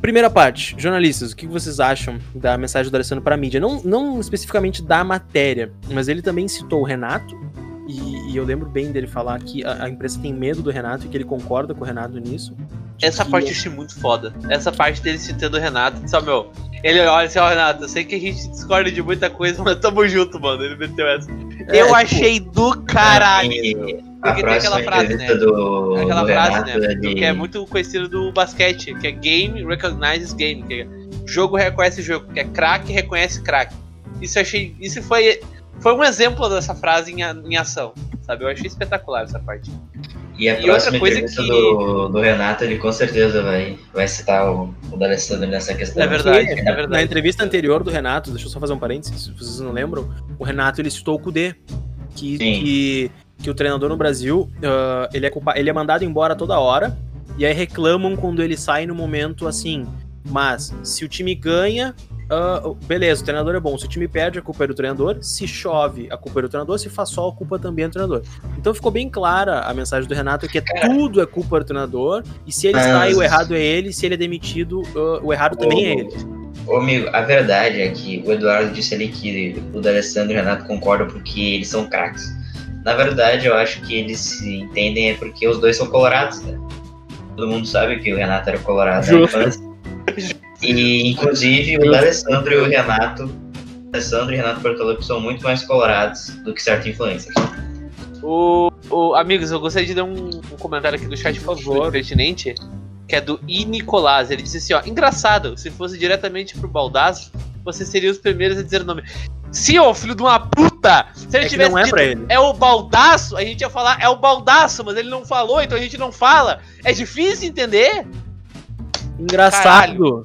Speaker 2: primeira parte, jornalistas, o que vocês acham da mensagem do D'Alessandro pra mídia? Não, não especificamente da matéria, mas ele também citou o Renato. E, e eu lembro bem dele falar que a, a imprensa tem medo do Renato e que ele concorda com o Renato nisso. De
Speaker 3: Essa
Speaker 2: que-
Speaker 3: parte eu achei muito foda. Essa parte dele citando o Renato, disse, ó, meu. Ele olha assim, ó, Renato, eu sei que a gente discorda de muita coisa, *laughs* mas tamo junto, mano. Ele meteu essa.
Speaker 2: É,
Speaker 3: eu
Speaker 2: tipo,
Speaker 3: achei do caralho.
Speaker 1: A
Speaker 3: Porque tem aquela frase, né?
Speaker 1: do,
Speaker 3: Aquela
Speaker 1: do
Speaker 3: frase,
Speaker 1: Renato,
Speaker 3: né?
Speaker 1: ele-
Speaker 3: Que é muito conhecido do basquete, que é game recognizes game, que é jogo reconhece jogo, que é craque reconhece craque. Isso eu achei, isso foi foi um exemplo dessa frase em, em ação, sabe? Eu achei espetacular essa parte.
Speaker 1: E a
Speaker 3: E outra
Speaker 1: próxima
Speaker 3: coisa
Speaker 1: entrevista
Speaker 3: que-
Speaker 1: do, do Renato, ele com certeza vai, vai citar o, o D'Alessandro nessa questão.
Speaker 3: É verdade, é
Speaker 2: Na
Speaker 3: verdade.
Speaker 2: entrevista anterior do Renato, deixa eu só fazer um parênteses, se vocês não lembram, o Renato ele citou o Kudê, que, que, que o treinador no Brasil, ah, ele, é culpa- ele é mandado embora toda hora, e aí reclamam quando ele sai no momento assim, mas se o time ganha, ah, beleza, o treinador é bom, se o time perde, a culpa é do treinador, se chove, a culpa é do treinador, se faz sol, a culpa também é do treinador. Então ficou bem clara a mensagem do Renato, que é
Speaker 1: Cara.
Speaker 2: tudo é culpa do treinador, e se ele
Speaker 1: Mas-
Speaker 2: sai, o errado é ele, se ele é demitido, ah, o errado também é ele.
Speaker 1: Ô, amigo, a verdade é que o Eduardo disse ali que o D'Alessandro e o Renato concordam porque eles são craques. Na verdade, eu acho que eles se entendem é porque os dois são colorados, né? Todo mundo sabe que o Renato era colorado na
Speaker 2: Justo.
Speaker 1: infância. *laughs* E, inclusive, o D'Alessandro e o Renato, o D'Alessandro e o Renato Portaluppi são muito mais colorados do que certo influencer.
Speaker 3: O, o- amigos, eu gostaria de dar um, um comentário aqui do chat, por favor, pertinente, que é do I. Nicolás. Ele disse assim, ó, engraçado, se fosse diretamente pro Baldaço, você seria os primeiros a dizer o nome. Sim, ô filho de uma puta! Se ele
Speaker 2: É
Speaker 3: tivesse
Speaker 2: não é
Speaker 3: dito,
Speaker 2: pra ele.
Speaker 3: é o Baldaço, a gente ia falar é o Baldaço, mas ele não falou, então a gente não fala. É difícil entender?
Speaker 2: Engraçado.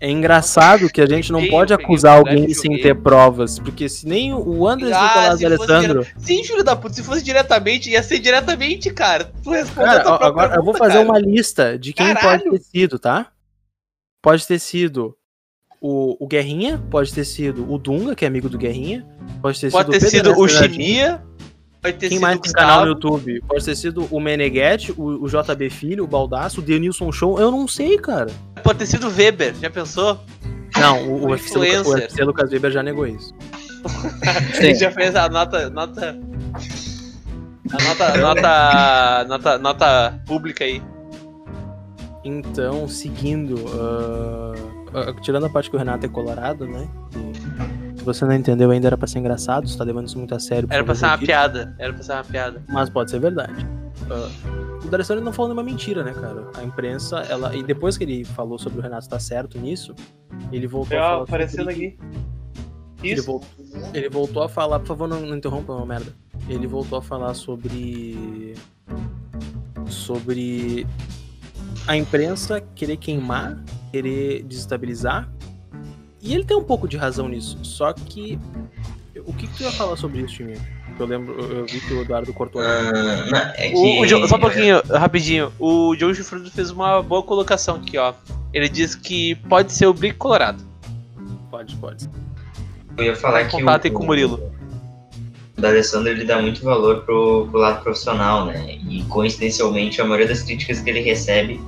Speaker 2: É engraçado que a gente não pode acusar alguém
Speaker 3: eu
Speaker 2: sem ter provas. Porque se nem o Anderson Nicolás
Speaker 3: se fosse
Speaker 2: Alessandro.
Speaker 3: dire- Sim, filho da puta, se fosse diretamente, ia ser diretamente, cara. Tu respondeu a
Speaker 2: Cara, agora eu vou
Speaker 3: pergunta,
Speaker 2: fazer
Speaker 3: cara.
Speaker 2: uma lista de quem
Speaker 3: Caralho.
Speaker 2: pode ter sido, tá? Pode ter sido o, o Guerrinha, pode ter sido o Dunga, que é amigo do Guerrinha, pode ter
Speaker 3: Pode
Speaker 2: sido
Speaker 3: ter
Speaker 2: o
Speaker 3: sido
Speaker 2: Pedro
Speaker 3: o
Speaker 2: Ernesto Bernardinho.
Speaker 3: Chimia, pode ter
Speaker 2: Quem mais tem canal no. YouTube? Pode ter sido o Meneghetti, o, o JB Filho, o Baldaço, o Denilson Show. Eu não sei, cara.
Speaker 3: Pode ter sido o Weber, já pensou?
Speaker 2: Não, o, o, UFC, Lucas, *laughs* o. UFC Lucas Weber já negou isso. *laughs*
Speaker 3: Ele já fez a nota. nota... A nota, nota, nota, nota pública aí.
Speaker 2: Então, seguindo, ah, ah, tirando a parte que o Renato é colorado, né? que se você não entendeu ainda era pra ser engraçado, você tá levando isso muito a sério.
Speaker 3: Era pra ser uma piada. Era pra ser uma piada.
Speaker 2: Mas pode ser verdade. Ah, o D'Alessandro não falou nenhuma mentira, né, cara? A imprensa, ela. E depois que ele falou sobre o Renato estar certo nisso, ele voltou a falar.
Speaker 3: aparecendo aqui.
Speaker 2: Ele voltou, ele voltou a falar, por favor, não, não interrompa, uma merda. Ele voltou a falar sobre. Sobre a imprensa querer queimar, querer desestabilizar. E ele tem um pouco de razão nisso. Só que. O que, que tu ia falar sobre isso, Timinho? Eu lembro, eu, vi que o Eduardo cortou.
Speaker 1: Não, é que...
Speaker 3: O, o Jo- só um pouquinho, rapidinho. O João Gilfredo fez uma boa colocação aqui, ó. Ele diz que pode ser o Brick Colorado.
Speaker 2: Pode, pode.
Speaker 1: Eu ia falar que
Speaker 3: Contato aí com o Murilo.
Speaker 1: O D'Alessandro ele dá muito valor pro, pro lado profissional, né? E coincidencialmente a maioria das críticas que ele recebe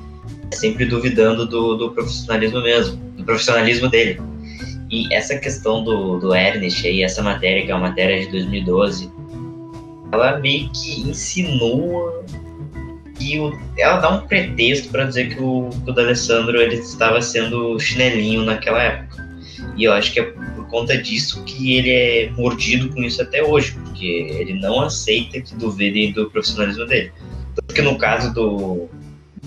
Speaker 1: é sempre duvidando do, do profissionalismo mesmo, do profissionalismo dele. E essa questão do, do Ernest aí, essa matéria, que é uma matéria de 2012, ela meio que insinua que o, ela dá um pretexto para dizer que o, que o D'Alessandro ele estava sendo chinelinho naquela época. E eu acho que é por conta disso que ele é mordido com isso até hoje, porque ele não aceita que duvidem do profissionalismo dele. Tanto que no caso do,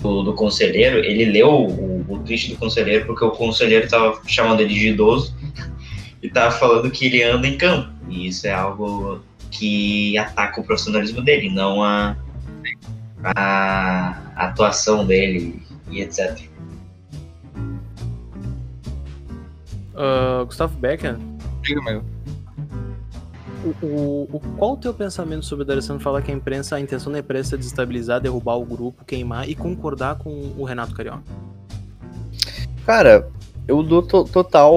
Speaker 1: do, do conselheiro, ele leu o, o tweet do conselheiro porque o conselheiro estava chamando ele de idoso e estava falando que ele anda em campo. E isso é algo que ataca o profissionalismo dele, não a, a atuação dele e etc.
Speaker 2: Uh, Gustavo Becker,
Speaker 4: Diga, meu.
Speaker 2: O, o, qual o teu pensamento sobre o D'Alessandro falar que a imprensa, a intenção da imprensa é desestabilizar, derrubar o grupo, queimar e concordar com o Renato Carioca?
Speaker 4: Cara, eu dou to- total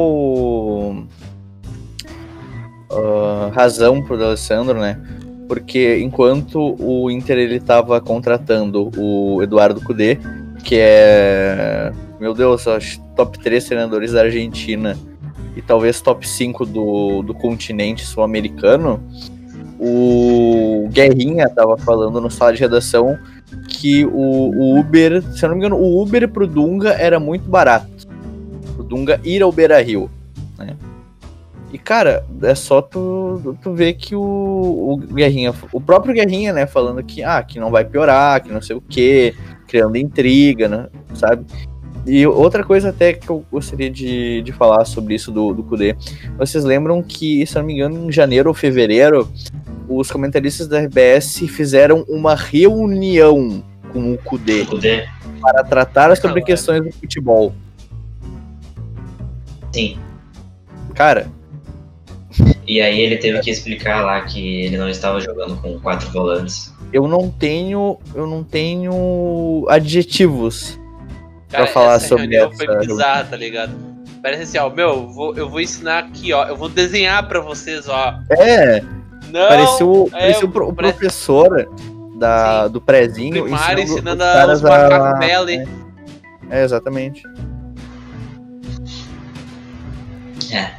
Speaker 4: ah, razão pro D'Alessandro, né? Porque enquanto o Inter ele tava contratando o Eduardo Cudê, que é, meu Deus, top 3 treinadores da Argentina e talvez top 5 do, do continente sul-americano, o Guerrinha tava falando no sala de redação que o, o Uber, se eu não me engano, o Uber pro Dunga era muito barato. O Dunga ir ao Beira Rio, né? E cara, é só tu, tu ver que o, o Guerrinha, o próprio Guerrinha, né, falando que, ah, que não vai piorar, que não sei o que, criando intriga, né, sabe? E outra coisa até que eu gostaria de, de falar sobre isso do, do Kudê. Vocês lembram que, se eu não me engano, em janeiro ou fevereiro, os comentaristas da RBS fizeram uma reunião com o Kudê
Speaker 1: Poder,
Speaker 4: para tratar sobre
Speaker 3: Claro.
Speaker 4: questões do futebol.
Speaker 1: sim.
Speaker 4: Cara,
Speaker 1: E aí ele teve que explicar lá que ele não estava jogando com quatro volantes.
Speaker 4: eu não tenho, eu não tenho adjetivos
Speaker 3: Cara,
Speaker 4: pra falar
Speaker 3: essa
Speaker 4: sobre
Speaker 3: reunião
Speaker 4: essa.
Speaker 3: foi bizarra, tá ligado? Parece assim, ó, meu, eu vou, eu vou ensinar aqui, ó. Eu vou desenhar pra vocês, ó.
Speaker 4: É,
Speaker 3: Não,
Speaker 4: pareceu,
Speaker 3: é,
Speaker 4: pareceu o o professor da, do prezinho
Speaker 3: primário
Speaker 4: ensinando
Speaker 3: ensinando
Speaker 4: os
Speaker 3: a
Speaker 4: caras
Speaker 3: os macacos Melly.
Speaker 4: É, exatamente.
Speaker 1: É.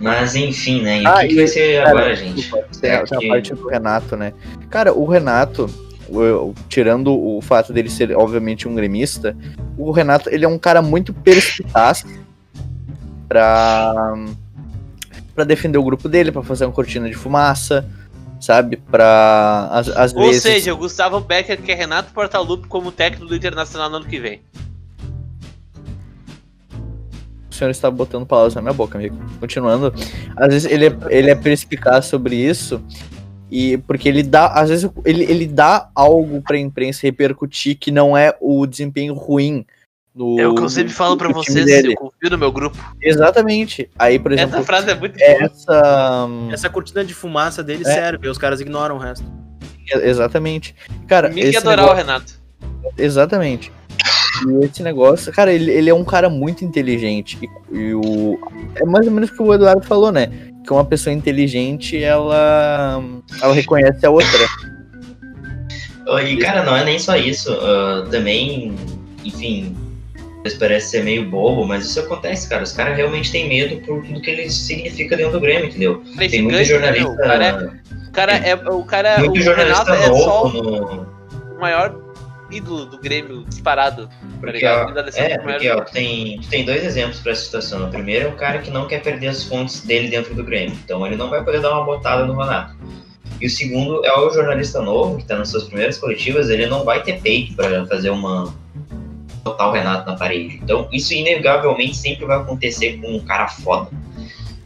Speaker 1: Mas enfim, né? E
Speaker 4: Ah,
Speaker 1: o que, que
Speaker 4: e-
Speaker 1: vai ser
Speaker 4: cara,
Speaker 1: agora, gente?
Speaker 4: Tem, a- tem
Speaker 1: que-
Speaker 4: a parte do Renato, né? Cara, o Renato, tirando o fato dele ser, obviamente, um gremista, o Renato, ele é um cara muito perspicaz pra, pra defender o grupo dele, pra fazer uma cortina de fumaça, sabe? Pra, às, às
Speaker 3: Ou
Speaker 4: vezes...
Speaker 3: seja, o Gustavo Becker quer Renato Portaluppi como técnico do Internacional no ano que vem.
Speaker 4: O senhor está botando palavras na minha boca, amigo. Continuando. Às vezes ele é, ele é perspicaz sobre isso. E porque ele dá, às vezes, ele, ele dá algo pra imprensa repercutir que não é o desempenho ruim do.
Speaker 3: É o que eu sempre falo
Speaker 4: time
Speaker 3: vocês,
Speaker 4: dele.
Speaker 3: eu confio no meu grupo.
Speaker 4: Exatamente. Aí, por exemplo,
Speaker 3: Essa frase é muito boa.
Speaker 4: essa.
Speaker 2: Essa cortina de fumaça dele
Speaker 4: É.
Speaker 2: serve, os caras ignoram o resto.
Speaker 4: Exatamente. Cara,
Speaker 3: Mim que
Speaker 4: esse
Speaker 3: adorar
Speaker 4: negócio-
Speaker 3: o Renato.
Speaker 4: Exatamente. E esse negócio, cara, ele, ele é um cara muito inteligente. E, e o. É mais ou menos o que o Eduardo falou, né? Que uma pessoa inteligente, ela. Ela reconhece a outra.
Speaker 1: E, cara, não é nem só isso. ah, também, enfim, isso parece ser meio bobo, mas isso acontece, cara. Os caras realmente têm medo por tudo que ele significa dentro do Grêmio, entendeu?
Speaker 3: É
Speaker 1: Tem muito
Speaker 3: né,
Speaker 1: jornalista.
Speaker 3: meu? O cara é, o cara é, o cara,
Speaker 1: muito
Speaker 3: o
Speaker 1: jornalista
Speaker 3: Renato é só
Speaker 1: novo no.
Speaker 3: o maior ídolo do Grêmio disparado. Tá
Speaker 1: Porque,
Speaker 3: ligado?
Speaker 1: ó,
Speaker 3: da Alessandro
Speaker 1: é, porque ó, tem, tem dois exemplos pra essa situação. O primeiro é o cara que não quer perder as fontes dele dentro do Grêmio. Então ele não vai poder dar uma botada no Renato. E o segundo é o jornalista novo, que tá nas suas primeiras coletivas, ele não vai ter peito pra fazer uma. botar o Renato na parede. Então isso inegavelmente sempre vai acontecer com um cara foda.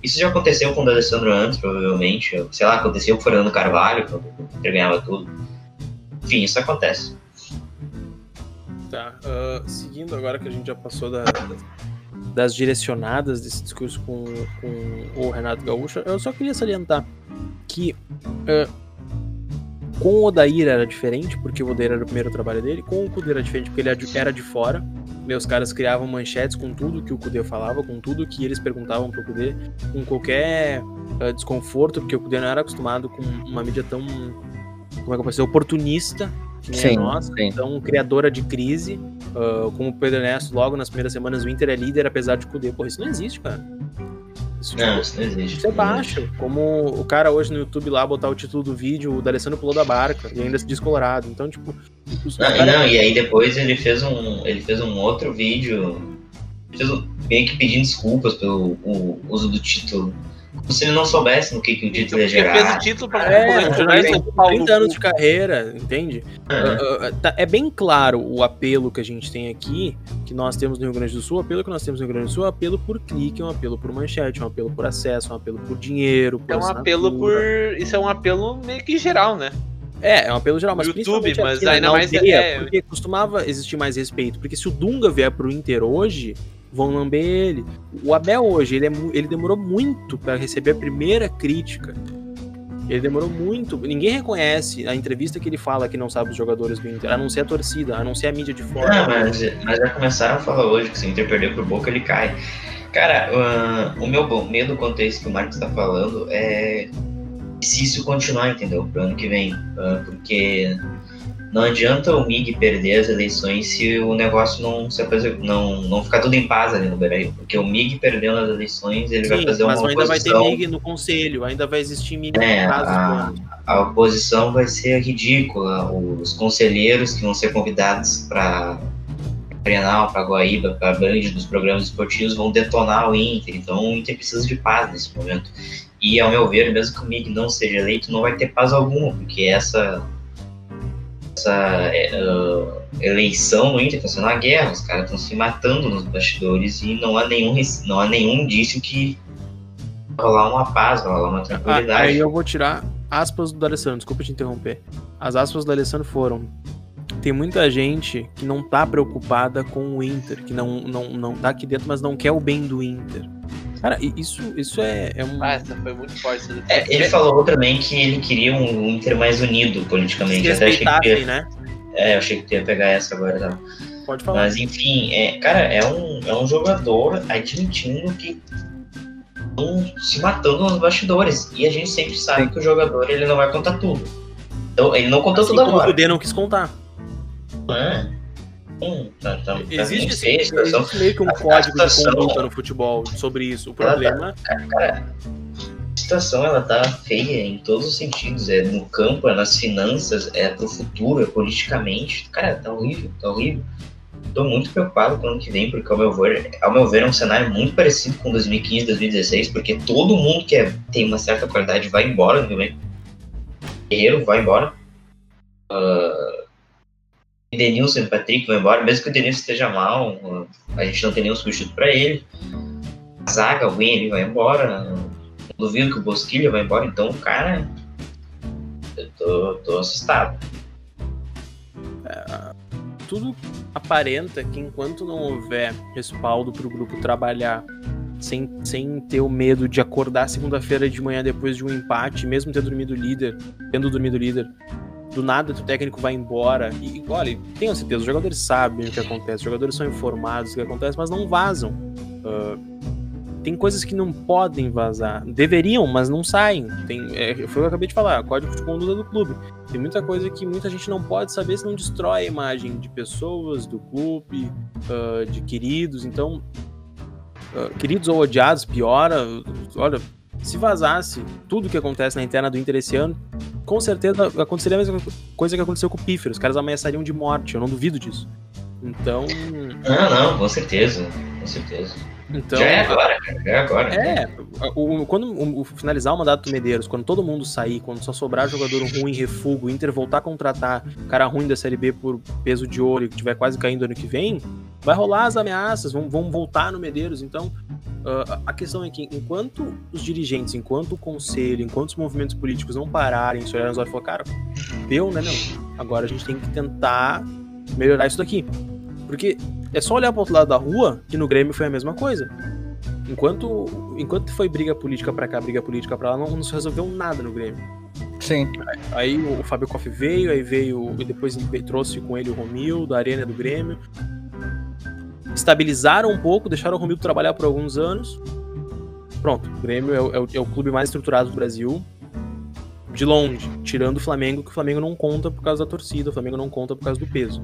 Speaker 1: Isso já aconteceu com o D'Alessandro antes, provavelmente. Sei lá, aconteceu com o Fernando Carvalho, quando ele ganhava tudo. Enfim, isso acontece.
Speaker 2: Tá. ah, seguindo agora que a gente já passou da- das direcionadas desse discurso com, com o Renato Gaúcho, eu só queria salientar que ah, com o Odair era diferente, porque o Odair era o primeiro trabalho dele, com o Cudê era diferente, porque ele era de, era de fora. Meus caras criavam manchetes com tudo que o Cudê falava, com tudo que eles perguntavam pro Cudê, com qualquer ah, desconforto, porque o Cudê não era acostumado com uma mídia tão, como é que eu posso dizer, oportunista, que nem
Speaker 4: Sim,
Speaker 2: a nossa,
Speaker 4: sim.
Speaker 2: então criadora de crise, ah, como o Pedro Ernesto, logo nas primeiras semanas, o Inter é líder, apesar de Cudê. Porra, isso não existe, cara. Isso,
Speaker 1: Não, isso não existe.
Speaker 2: isso é baixo. Como o cara hoje no YouTube lá botar o título do vídeo, o D'Alessandro pulou da barca e ainda se diz colorado. Então, tipo.
Speaker 1: Não, e
Speaker 2: cara-
Speaker 1: não, e aí depois ele fez um, ele fez um outro vídeo, fez um- meio que pedindo desculpas pelo o uso do título se ele não soubesse no que, que o título ia gerar.
Speaker 3: fez o título pra
Speaker 2: É,
Speaker 3: concorrer
Speaker 2: um
Speaker 3: com
Speaker 2: jornalista
Speaker 3: o
Speaker 2: com
Speaker 3: Paulo
Speaker 2: 30 anos de carreira, entende?
Speaker 1: É.
Speaker 2: Uh, uh, tá- É bem claro o apelo que a gente tem aqui, que nós temos no Rio Grande do Sul, o apelo que nós temos no Rio Grande do Sul é um apelo por clique, é um apelo por manchete, é um apelo por acesso, é um apelo por dinheiro, por
Speaker 3: É um apelo por. Isso é um apelo meio que geral, né?
Speaker 2: É, é um apelo geral, mas
Speaker 3: YouTube,
Speaker 2: principalmente
Speaker 3: mas ainda
Speaker 2: na
Speaker 3: mais
Speaker 2: aldeia,
Speaker 3: é-
Speaker 2: porque costumava existir mais respeito, porque se o Dunga vier pro Inter hoje, vão lamber ele. O Abel hoje, ele, é ele demorou muito para receber a primeira crítica. Ele demorou muito. Ninguém reconhece a entrevista que ele fala que não sabe os jogadores do Inter, a não ser a torcida, a não ser a mídia de fora.
Speaker 1: Não, mas, mas já começaram a falar hoje que se o Inter perder pro Boca, ele cai. Cara, ah, o meu bom- medo quanto a isso que o Marcos tá falando é se isso continuar, entendeu? Pro ano que vem. Ah, porque não adianta o MIG perder as eleições se o negócio não se apres- não, não ficar tudo em paz ali no Beira-Rio. Porque o MIG perdendo as eleições, ele vai
Speaker 2: Sim,
Speaker 1: fazer uma
Speaker 2: mas ainda vai ter
Speaker 1: oposição...
Speaker 2: MIG no conselho, ainda vai existir MIG
Speaker 1: É,
Speaker 2: no do
Speaker 1: a-
Speaker 2: ano.
Speaker 1: a oposição vai ser ridícula. Os conselheiros que vão ser convidados para Grenal, para Guaíba, para Band dos programas esportivos vão detonar o Inter. Então o Inter precisa de paz nesse momento. E ao meu ver, mesmo que o MIG não seja eleito, não vai ter paz alguma, porque essa essa ah, eleição no Inter está sendo uma guerra. Os caras estão se matando nos bastidores e não há nenhum não há nenhum indício que vai rolar uma paz, vai rolar uma
Speaker 2: Ah,
Speaker 1: tranquilidade.
Speaker 2: aí eu vou tirar aspas do Alessandro, desculpa te interromper. As aspas do Alessandro foram. Tem muita gente que não tá preocupada com o Inter, que não, não, não tá aqui dentro, mas não quer o bem do Inter. Cara, isso, isso é, é um.
Speaker 3: Ah, essa foi muito forte. essa
Speaker 1: É, ele falou também que ele queria um Inter mais unido
Speaker 2: se
Speaker 1: politicamente. Até achei que ia,
Speaker 2: né?
Speaker 1: é, eu achei que ia pegar essa agora. Tá?
Speaker 2: Pode falar.
Speaker 1: Mas enfim, é, cara, é um, é um jogador admitindo que estão se matando nos bastidores. E a gente sempre sabe que o jogador ele não vai contar tudo. Então, ele não contou
Speaker 2: Assim
Speaker 1: tudo
Speaker 2: como o
Speaker 1: agora.
Speaker 2: Kudê não quis contar.
Speaker 1: né? Hum, tá, tá, tá
Speaker 2: Existe, esse-
Speaker 1: feia a situação.
Speaker 2: existe meio que um
Speaker 1: A- a
Speaker 2: código de
Speaker 1: situação-
Speaker 2: conduta no futebol sobre isso. O
Speaker 1: Ela tá-
Speaker 2: problema
Speaker 1: Cara, a situação ela tá feia em todos os sentidos. É no campo, é nas finanças, é pro futuro, é politicamente. Cara, tá horrível, tá horrível. Tô muito preocupado com o ano que vem, porque ao meu ver, ao meu ver é um cenário muito parecido com 2015, 2016, porque todo mundo que é- tem uma certa qualidade vai embora no. Guerreiro vai embora. Uh, Denilson e Patrick vão embora, mesmo que o Denilson esteja mal, a gente não tem nenhum substituto pra ele. A zaga, alguém ali vai embora. Duvido que o Bosquilha vai embora, então, cara, eu tô, tô assustado.
Speaker 2: tudo aparenta que enquanto não houver respaldo para o grupo trabalhar sem, sem ter o medo de acordar segunda-feira de manhã depois de um empate, mesmo ter dormido líder, tendo dormido líder, do nada o técnico vai embora. E olha, tenho certeza, os jogadores sabem o que acontece, os jogadores são informados do que acontece, mas não vazam. Ah, tem coisas que não podem vazar. Deveriam, mas não saem. Tem, é, foi o que eu acabei de falar, código de conduta do clube. Tem muita coisa que muita gente não pode saber se não destrói a imagem de pessoas, do clube, ah, de queridos. Então, ah, queridos ou odiados, piora. Olha, se vazasse tudo que acontece na interna do Inter esse ano, com certeza aconteceria a mesma coisa que aconteceu com o Pífero. Os caras ameaçariam de morte, eu não duvido disso. Então.
Speaker 1: Não, não, com certeza, com certeza.
Speaker 2: Então
Speaker 1: já é agora, já é agora.
Speaker 2: É, o, o- quando o, o finalizar o mandato do Medeiros, quando todo mundo sair, quando só sobrar jogador ruim, refugo, o Inter voltar a contratar cara ruim da Série B por peso de ouro e que tiver quase caindo ano que vem, vai rolar as ameaças, vão, vão voltar no Medeiros. Então, ah, a questão é que enquanto os dirigentes, enquanto o conselho, enquanto os movimentos políticos não pararem, se olharem nos olhos e falar, cara, deu, né, não? Agora a gente tem que tentar melhorar isso daqui. Porque é só olhar pro outro lado da rua que no Grêmio foi a mesma coisa. Enquanto, enquanto foi briga política pra cá, briga política pra lá, não, não se resolveu nada no Grêmio.
Speaker 4: Sim.
Speaker 2: Aí o Fábio Koff veio, aí veio, e depois ele trouxe com ele o Romildo, a Arena do Grêmio. Estabilizaram um pouco, deixaram o Romildo trabalhar por alguns anos. Pronto, o Grêmio é o, é o- é o clube mais estruturado do Brasil. De longe, tirando o Flamengo, que o Flamengo não conta por causa da torcida, o Flamengo não conta por causa do peso.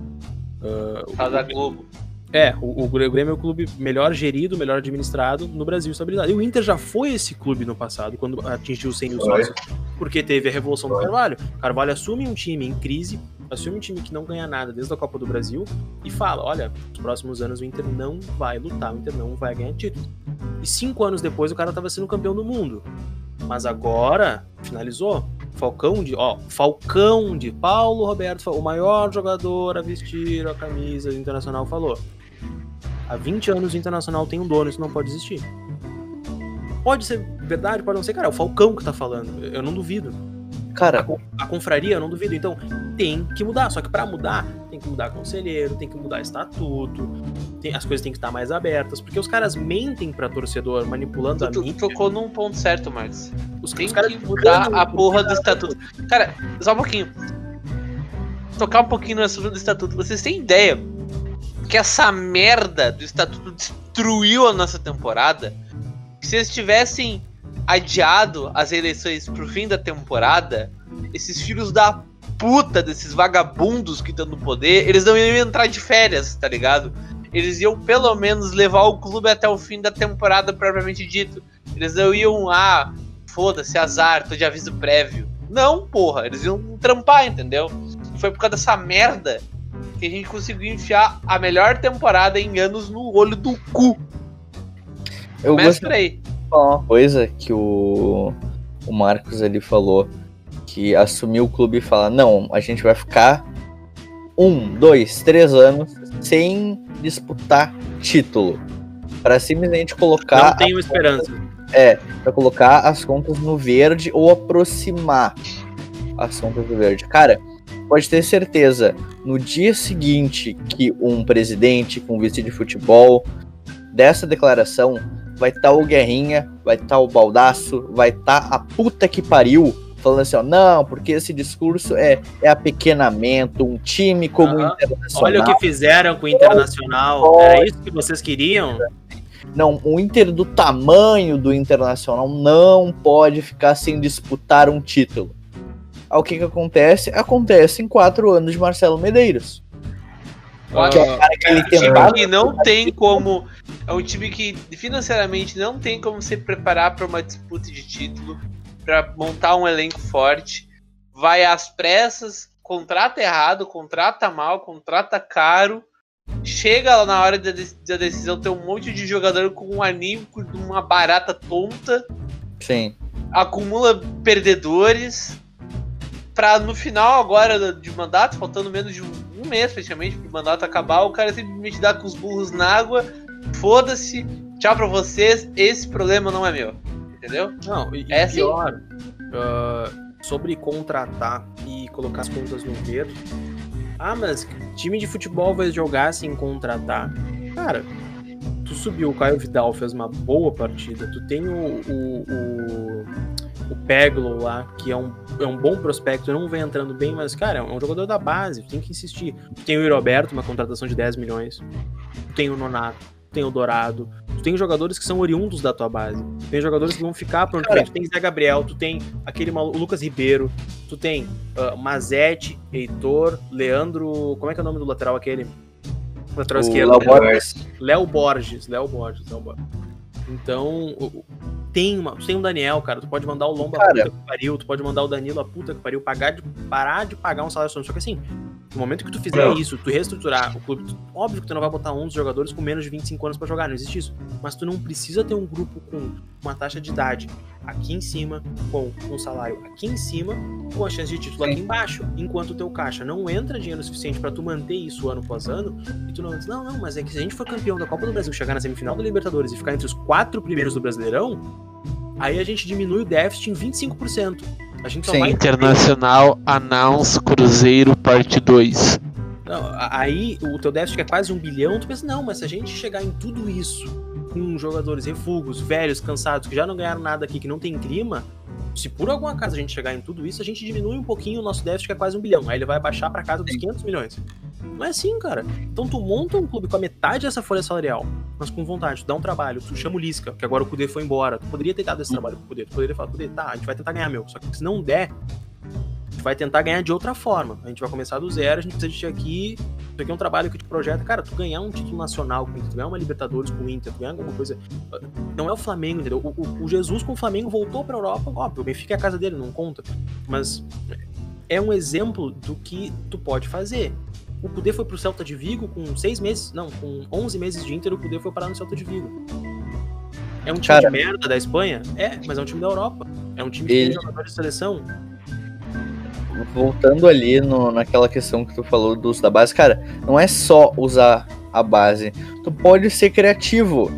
Speaker 3: Por causa da Globo.
Speaker 2: É, o, o Grêmio é o clube melhor gerido, melhor administrado no Brasil estabilizado. E o Inter já foi esse clube no passado, quando atingiu os 100 mil sócios, porque teve a revolução do. Carvalho. Carvalho assume um time em crise, assume um time que não ganha nada desde a Copa do Brasil e fala: olha, nos próximos anos o Inter não vai lutar, o Inter não vai ganhar título. E cinco anos depois o cara tava sendo campeão do mundo. Mas agora, finalizou. Falcão de, ó, Falcão de Paulo Roberto, o maior jogador a vestir a camisa do Internacional falou. Há 20 anos o Internacional tem um dono, isso não pode existir. Pode ser verdade, pode não ser, cara, é o Falcão que tá falando. Eu não duvido.
Speaker 4: Cara,
Speaker 2: A confraria, eu não duvido. Então, tem que mudar. Só que pra mudar, tem que mudar conselheiro, tem que mudar estatuto, tem- as coisas têm que estar mais abertas, porque os caras mentem pra torcedor, manipulando a
Speaker 3: Tu, tu
Speaker 2: mídia.
Speaker 3: tocou num ponto certo, Marcos.
Speaker 2: Os,
Speaker 3: Tem
Speaker 2: os caras
Speaker 3: que mudar a
Speaker 2: por
Speaker 3: porra do estatuto. Cara, só um pouquinho. Tocar um pouquinho no assunto do estatuto. Vocês têm ideia que essa merda do estatuto destruiu a nossa temporada? Se eles tivessem adiado as eleições pro fim da temporada, esses filhos da puta desses vagabundos que estão no poder, eles não iam entrar de férias, tá ligado? Eles iam pelo menos levar o clube até o fim da temporada propriamente dito. Eles não iam, ah, foda-se, azar, tô de aviso prévio. Não, porra, eles iam trampar, entendeu? Foi por causa dessa merda que a gente conseguiu enfiar a melhor temporada em anos no olho do cu.
Speaker 4: eu
Speaker 3: Começa por aí.
Speaker 4: de falar uma coisa que o, o Marcos ali falou, que assumiu o clube e fala, não, a gente vai ficar um, dois, três anos sem disputar título. Pra simplesmente colocar
Speaker 2: Não tenho esperança.
Speaker 4: É, pra colocar as contas no verde ou aproximar as contas do verde. Cara, pode ter certeza, no dia seguinte que um presidente com vice de futebol dessa declaração, vai estar o Guerrinha, vai estar o Baldaço, vai estar a puta que pariu, falando assim, ó, não, porque esse discurso é, é apequenamento, um time como o
Speaker 2: Aham.
Speaker 4: Internacional.
Speaker 2: Olha o que fizeram com o Internacional. Era isso que vocês queriam?
Speaker 4: Não, o Inter do tamanho do Internacional não pode ficar sem disputar um título. Aí o que que acontece? Acontece em quatro anos de Marcelo Medeiros. Que é o cara que ele
Speaker 3: um time
Speaker 4: tentava.
Speaker 3: que não tem como. É um time que financeiramente não tem como se preparar para uma disputa de título, para montar um elenco forte. Vai às pressas, contrata errado, contrata mal, contrata caro. Chega lá na hora da, da decisão, tem um monte de jogador com um anímico de uma barata tonta,
Speaker 4: Sim.
Speaker 3: acumula perdedores. Pra no final agora de mandato, faltando menos de um, mês praticamente pro mandato acabar, o cara simplesmente dá com os burros na água, foda-se, tchau pra vocês, esse problema não é meu. Entendeu?
Speaker 2: Não, e, e
Speaker 3: É assim.
Speaker 2: pior, ah, sobre contratar e colocar as contas no verde. Ah, mas time de futebol vai jogar sem contratar. Cara, tu subiu, o Caio Vidal fez uma boa partida. Tu tem o, o, o, o Peglo lá, que é um, é um bom prospecto, não vem entrando bem, mas, cara, é um jogador da base, tem que insistir. Tem o Roberto, uma contratação de 10 milhões. Tem o Nonato, tem o Dourado. Tu tem jogadores que são oriundos da tua base. Tem jogadores que vão ficar por onde. Tu tem Zé Gabriel, tu tem aquele maluco, Lucas Ribeiro, tu tem uh, Mazete, Heitor, Leandro. Como é que é o nome do lateral aquele? Lateral
Speaker 4: O
Speaker 2: esquerdo.
Speaker 4: Léo
Speaker 2: né?
Speaker 4: Borges.
Speaker 2: Léo Borges, Léo Borges, Léo Borges. Então, tem, uma, tu tem um Daniel, cara. Tu pode mandar o Lomba a
Speaker 4: Cara.
Speaker 2: puta que pariu, tu pode mandar o Danilo a puta que pariu, pagar de, parar de pagar um salário. Só que assim, no momento que tu fizer
Speaker 1: Não.
Speaker 2: isso, tu reestruturar o clube, tu- óbvio que tu não vai botar 11 jogadores com menos de 25 anos pra jogar, não existe isso. Mas tu não precisa ter um grupo com uma taxa de idade aqui em cima, com um salário aqui em cima, com a chance de título aqui embaixo, enquanto o teu caixa não entra dinheiro suficiente pra tu manter isso ano após ano, e tu não diz, não, não, mas é que se a gente for campeão da Copa do Brasil, chegar na semifinal da Libertadores e ficar entre os quatro primeiros do Brasileirão, aí a gente diminui o déficit em 25%. A gente
Speaker 4: Sim.
Speaker 2: vai
Speaker 3: Internacional Announce Cruzeiro Parte 2.
Speaker 2: Não, aí o teu déficit é quase um bilhão, tu pensa, não, mas se a gente chegar em tudo isso, com jogadores refugos, velhos, cansados, que já não ganharam nada aqui, que não tem clima, se por algum acaso a gente chegar em tudo isso, a gente diminui um pouquinho o nosso déficit, que é quase um bilhão. Aí ele vai baixar pra casa dos 500 milhões. Não é assim, cara. Então tu monta um clube com a metade dessa folha salarial, mas com vontade, tu dá um trabalho, tu chama o Lisca, que agora o Kudê foi embora. Tu poderia ter dado esse trabalho pro Kudê. Tu poderia falar, Kudê, tá, a gente vai tentar ganhar meu. Só que se não der, a gente vai tentar ganhar de outra forma. A gente vai começar do zero, a gente precisa de ti aqui. Isso aqui é um trabalho que te projeta. Cara, tu ganhar um título nacional com o Inter, tu ganhar uma Libertadores com o Inter, tu ganhar alguma coisa. Não é o Flamengo, entendeu? O, o- o Jesus com o Flamengo voltou pra Europa, óbvio, o Benfica é a casa dele, não conta. Mas é um exemplo do que tu pode fazer. O Kudê foi pro Celta de Vigo com seis meses, não, com 11 meses de Inter, o Kudê foi parar no Celta de Vigo. É um time
Speaker 4: Cara-
Speaker 2: de merda da Espanha? É, mas é um time da Europa. É um time que
Speaker 4: Ele-
Speaker 2: tem jogadores de seleção.
Speaker 4: voltando ali no- naquela questão que tu falou dos da base, cara, não é só usar a base. Tu pode ser criativo,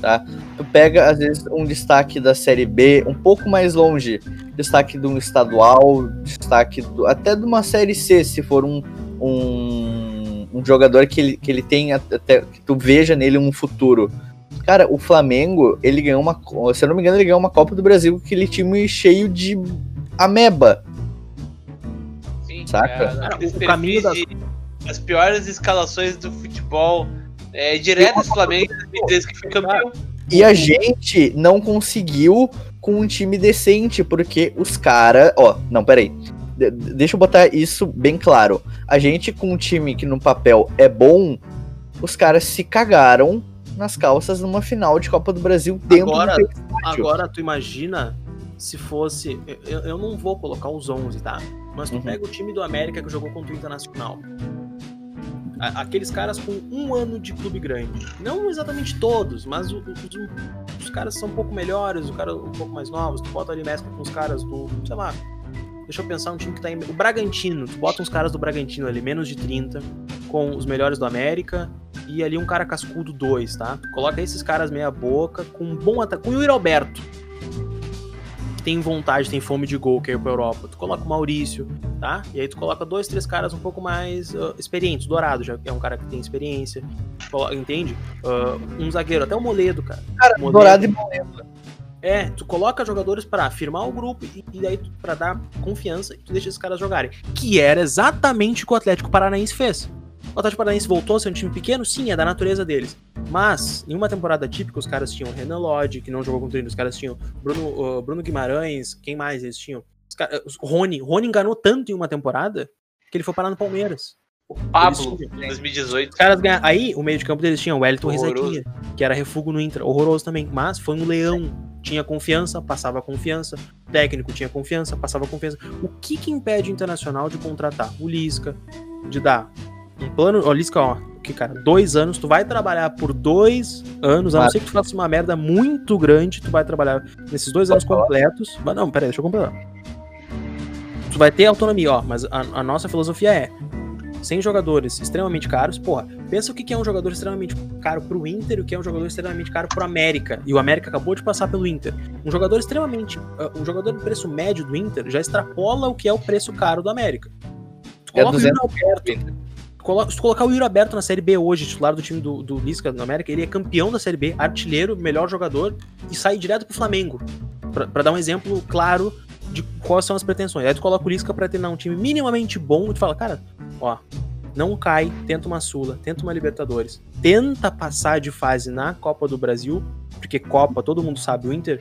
Speaker 4: tá? Tu pega, às vezes, um destaque da Série B um pouco mais longe, destaque de um estadual, destaque do- até de uma Série C, se for um, um, um jogador que ele, que ele tem, até, que tu veja nele um futuro. Cara, o Flamengo, ele ganhou uma, se eu não me engano, ele ganhou uma Copa do Brasil com aquele time cheio de ameba.
Speaker 3: Sim,
Speaker 4: Saca?
Speaker 3: é,
Speaker 2: o caminho
Speaker 3: de- as piores escalações do futebol é, diretas Flamengo em 2013 que foi campeão.
Speaker 4: E a gente não conseguiu com um time decente, porque os caras. Ó, não, peraí. De- deixa eu botar isso bem claro. A gente com um time que no papel é bom, os caras se cagaram nas calças numa final de Copa do Brasil dentro
Speaker 2: Agora-
Speaker 4: do.
Speaker 2: Agora, tu imagina se fosse. Eu, eu não vou colocar os 11, tá? Mas tu
Speaker 4: Uhum.
Speaker 2: pega o time do América que jogou contra o Internacional. Aqueles caras com um ano de clube grande. Não exatamente todos, mas o- os, os caras são um pouco melhores, os caras um pouco mais novos. Tu bota ali mescla com os caras do. sei lá. Deixa eu pensar um time que tá em. O Bragantino. Tu bota uns caras do Bragantino ali, menos de 30, com os melhores do América. E ali um cara cascudo 2, tá? Coloca esses caras meia boca, com um bom ataque. Com o Yuri Alberto. Que tem vontade, tem fome de gol, que é pra Europa. Tu coloca o Maurício, tá? E aí tu coloca dois, três caras um pouco mais ah, experientes. Dourado já é um cara que tem experiência. Colo- Entende? Ah, um zagueiro, até o Moledo, cara.
Speaker 4: Cara,
Speaker 2: Moledo.
Speaker 4: Dourado e Moledo.
Speaker 2: É, tu coloca jogadores pra firmar o grupo e, e daí pra dar confiança e tu deixa esses caras jogarem. Que era exatamente o que o Atlético Paranaense fez. O Atlético Paranaense voltou a ser um time pequeno? Sim, é da natureza deles. Mas, em uma temporada típica, os caras tinham Renan Lodge, que não jogou com o Trino, os caras tinham Bruno, uh, Bruno Guimarães, quem mais eles tinham? Os caras- os- Rony. Rony enganou tanto em uma temporada que ele foi parar no Palmeiras.
Speaker 3: Pablo,
Speaker 2: Eles tinham-
Speaker 3: em 2018.
Speaker 2: os caras ganharam. Aí, o meio de campo deles tinha o Wellington. Risaquinha, que era refugo no Inter. Horroroso também. Mas foi um leão. Tinha confiança, passava confiança. O técnico tinha confiança, passava confiança. O que que impede o Internacional de contratar o Lisca, de dar um plano. Ó, Lisca, ó, que cara, dois anos, tu vai trabalhar por dois anos, a não ser que tu faça uma merda muito grande, tu vai trabalhar nesses dois anos completos. Mas não, peraí, deixa eu completar. Tu vai ter autonomia, ó, mas a, a nossa filosofia é sem jogadores extremamente caros, porra, pensa o que é um jogador extremamente caro pro Inter e o que é um jogador extremamente caro pro América. E o América acabou de passar pelo Inter. Um jogador extremamente. uh, um jogador de preço médio do Inter já extrapola o que é o preço caro do América. Tu
Speaker 4: É
Speaker 2: coloca o Yuri
Speaker 4: 200
Speaker 2: Alberto. tu colo- Se tu colocar o Yuri Alberto na Série B hoje, titular do time do, do Lisca no América, ele é campeão da Série B, artilheiro, melhor jogador e sai direto pro Flamengo. Pra, pra dar um exemplo claro de quais são as pretensões. Aí tu coloca o Lisca pra treinar um time minimamente bom e tu fala, cara, ó, não cai, tenta uma Sula, tenta uma Libertadores, tenta passar de fase na Copa do Brasil, porque Copa, todo mundo sabe, o Inter,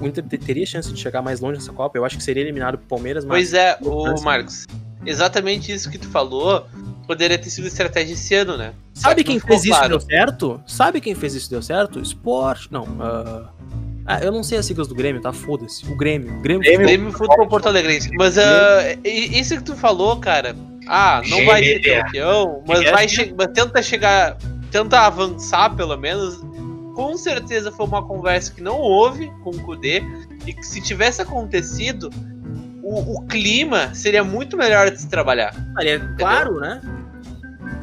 Speaker 2: o Inter te- teria chance de chegar mais longe nessa Copa, eu acho que seria eliminado pro Palmeiras, mas
Speaker 3: Pois é, o Marcos. Exatamente isso que tu falou poderia ter sido estratégia esse ano, né?
Speaker 2: Sabe
Speaker 3: que
Speaker 2: quem fez isso e
Speaker 3: claro.
Speaker 2: deu certo? Sabe quem fez isso e deu certo? Esporte, não, ah, ah, eu não sei as siglas do Grêmio, tá? Foda-se. O Grêmio. O Grêmio,
Speaker 4: Grêmio.
Speaker 3: Grêmio Futebol Porto Alegrense. Mas e- isso que tu falou, cara. Ah, não vai ser campeão, mas
Speaker 2: GBA.
Speaker 3: vai che- mas tenta chegar, tenta avançar pelo menos. Com certeza foi uma conversa que não houve com o Kudê e que se tivesse acontecido, o, o clima seria muito melhor de se trabalhar.
Speaker 2: Ah, é claro, né?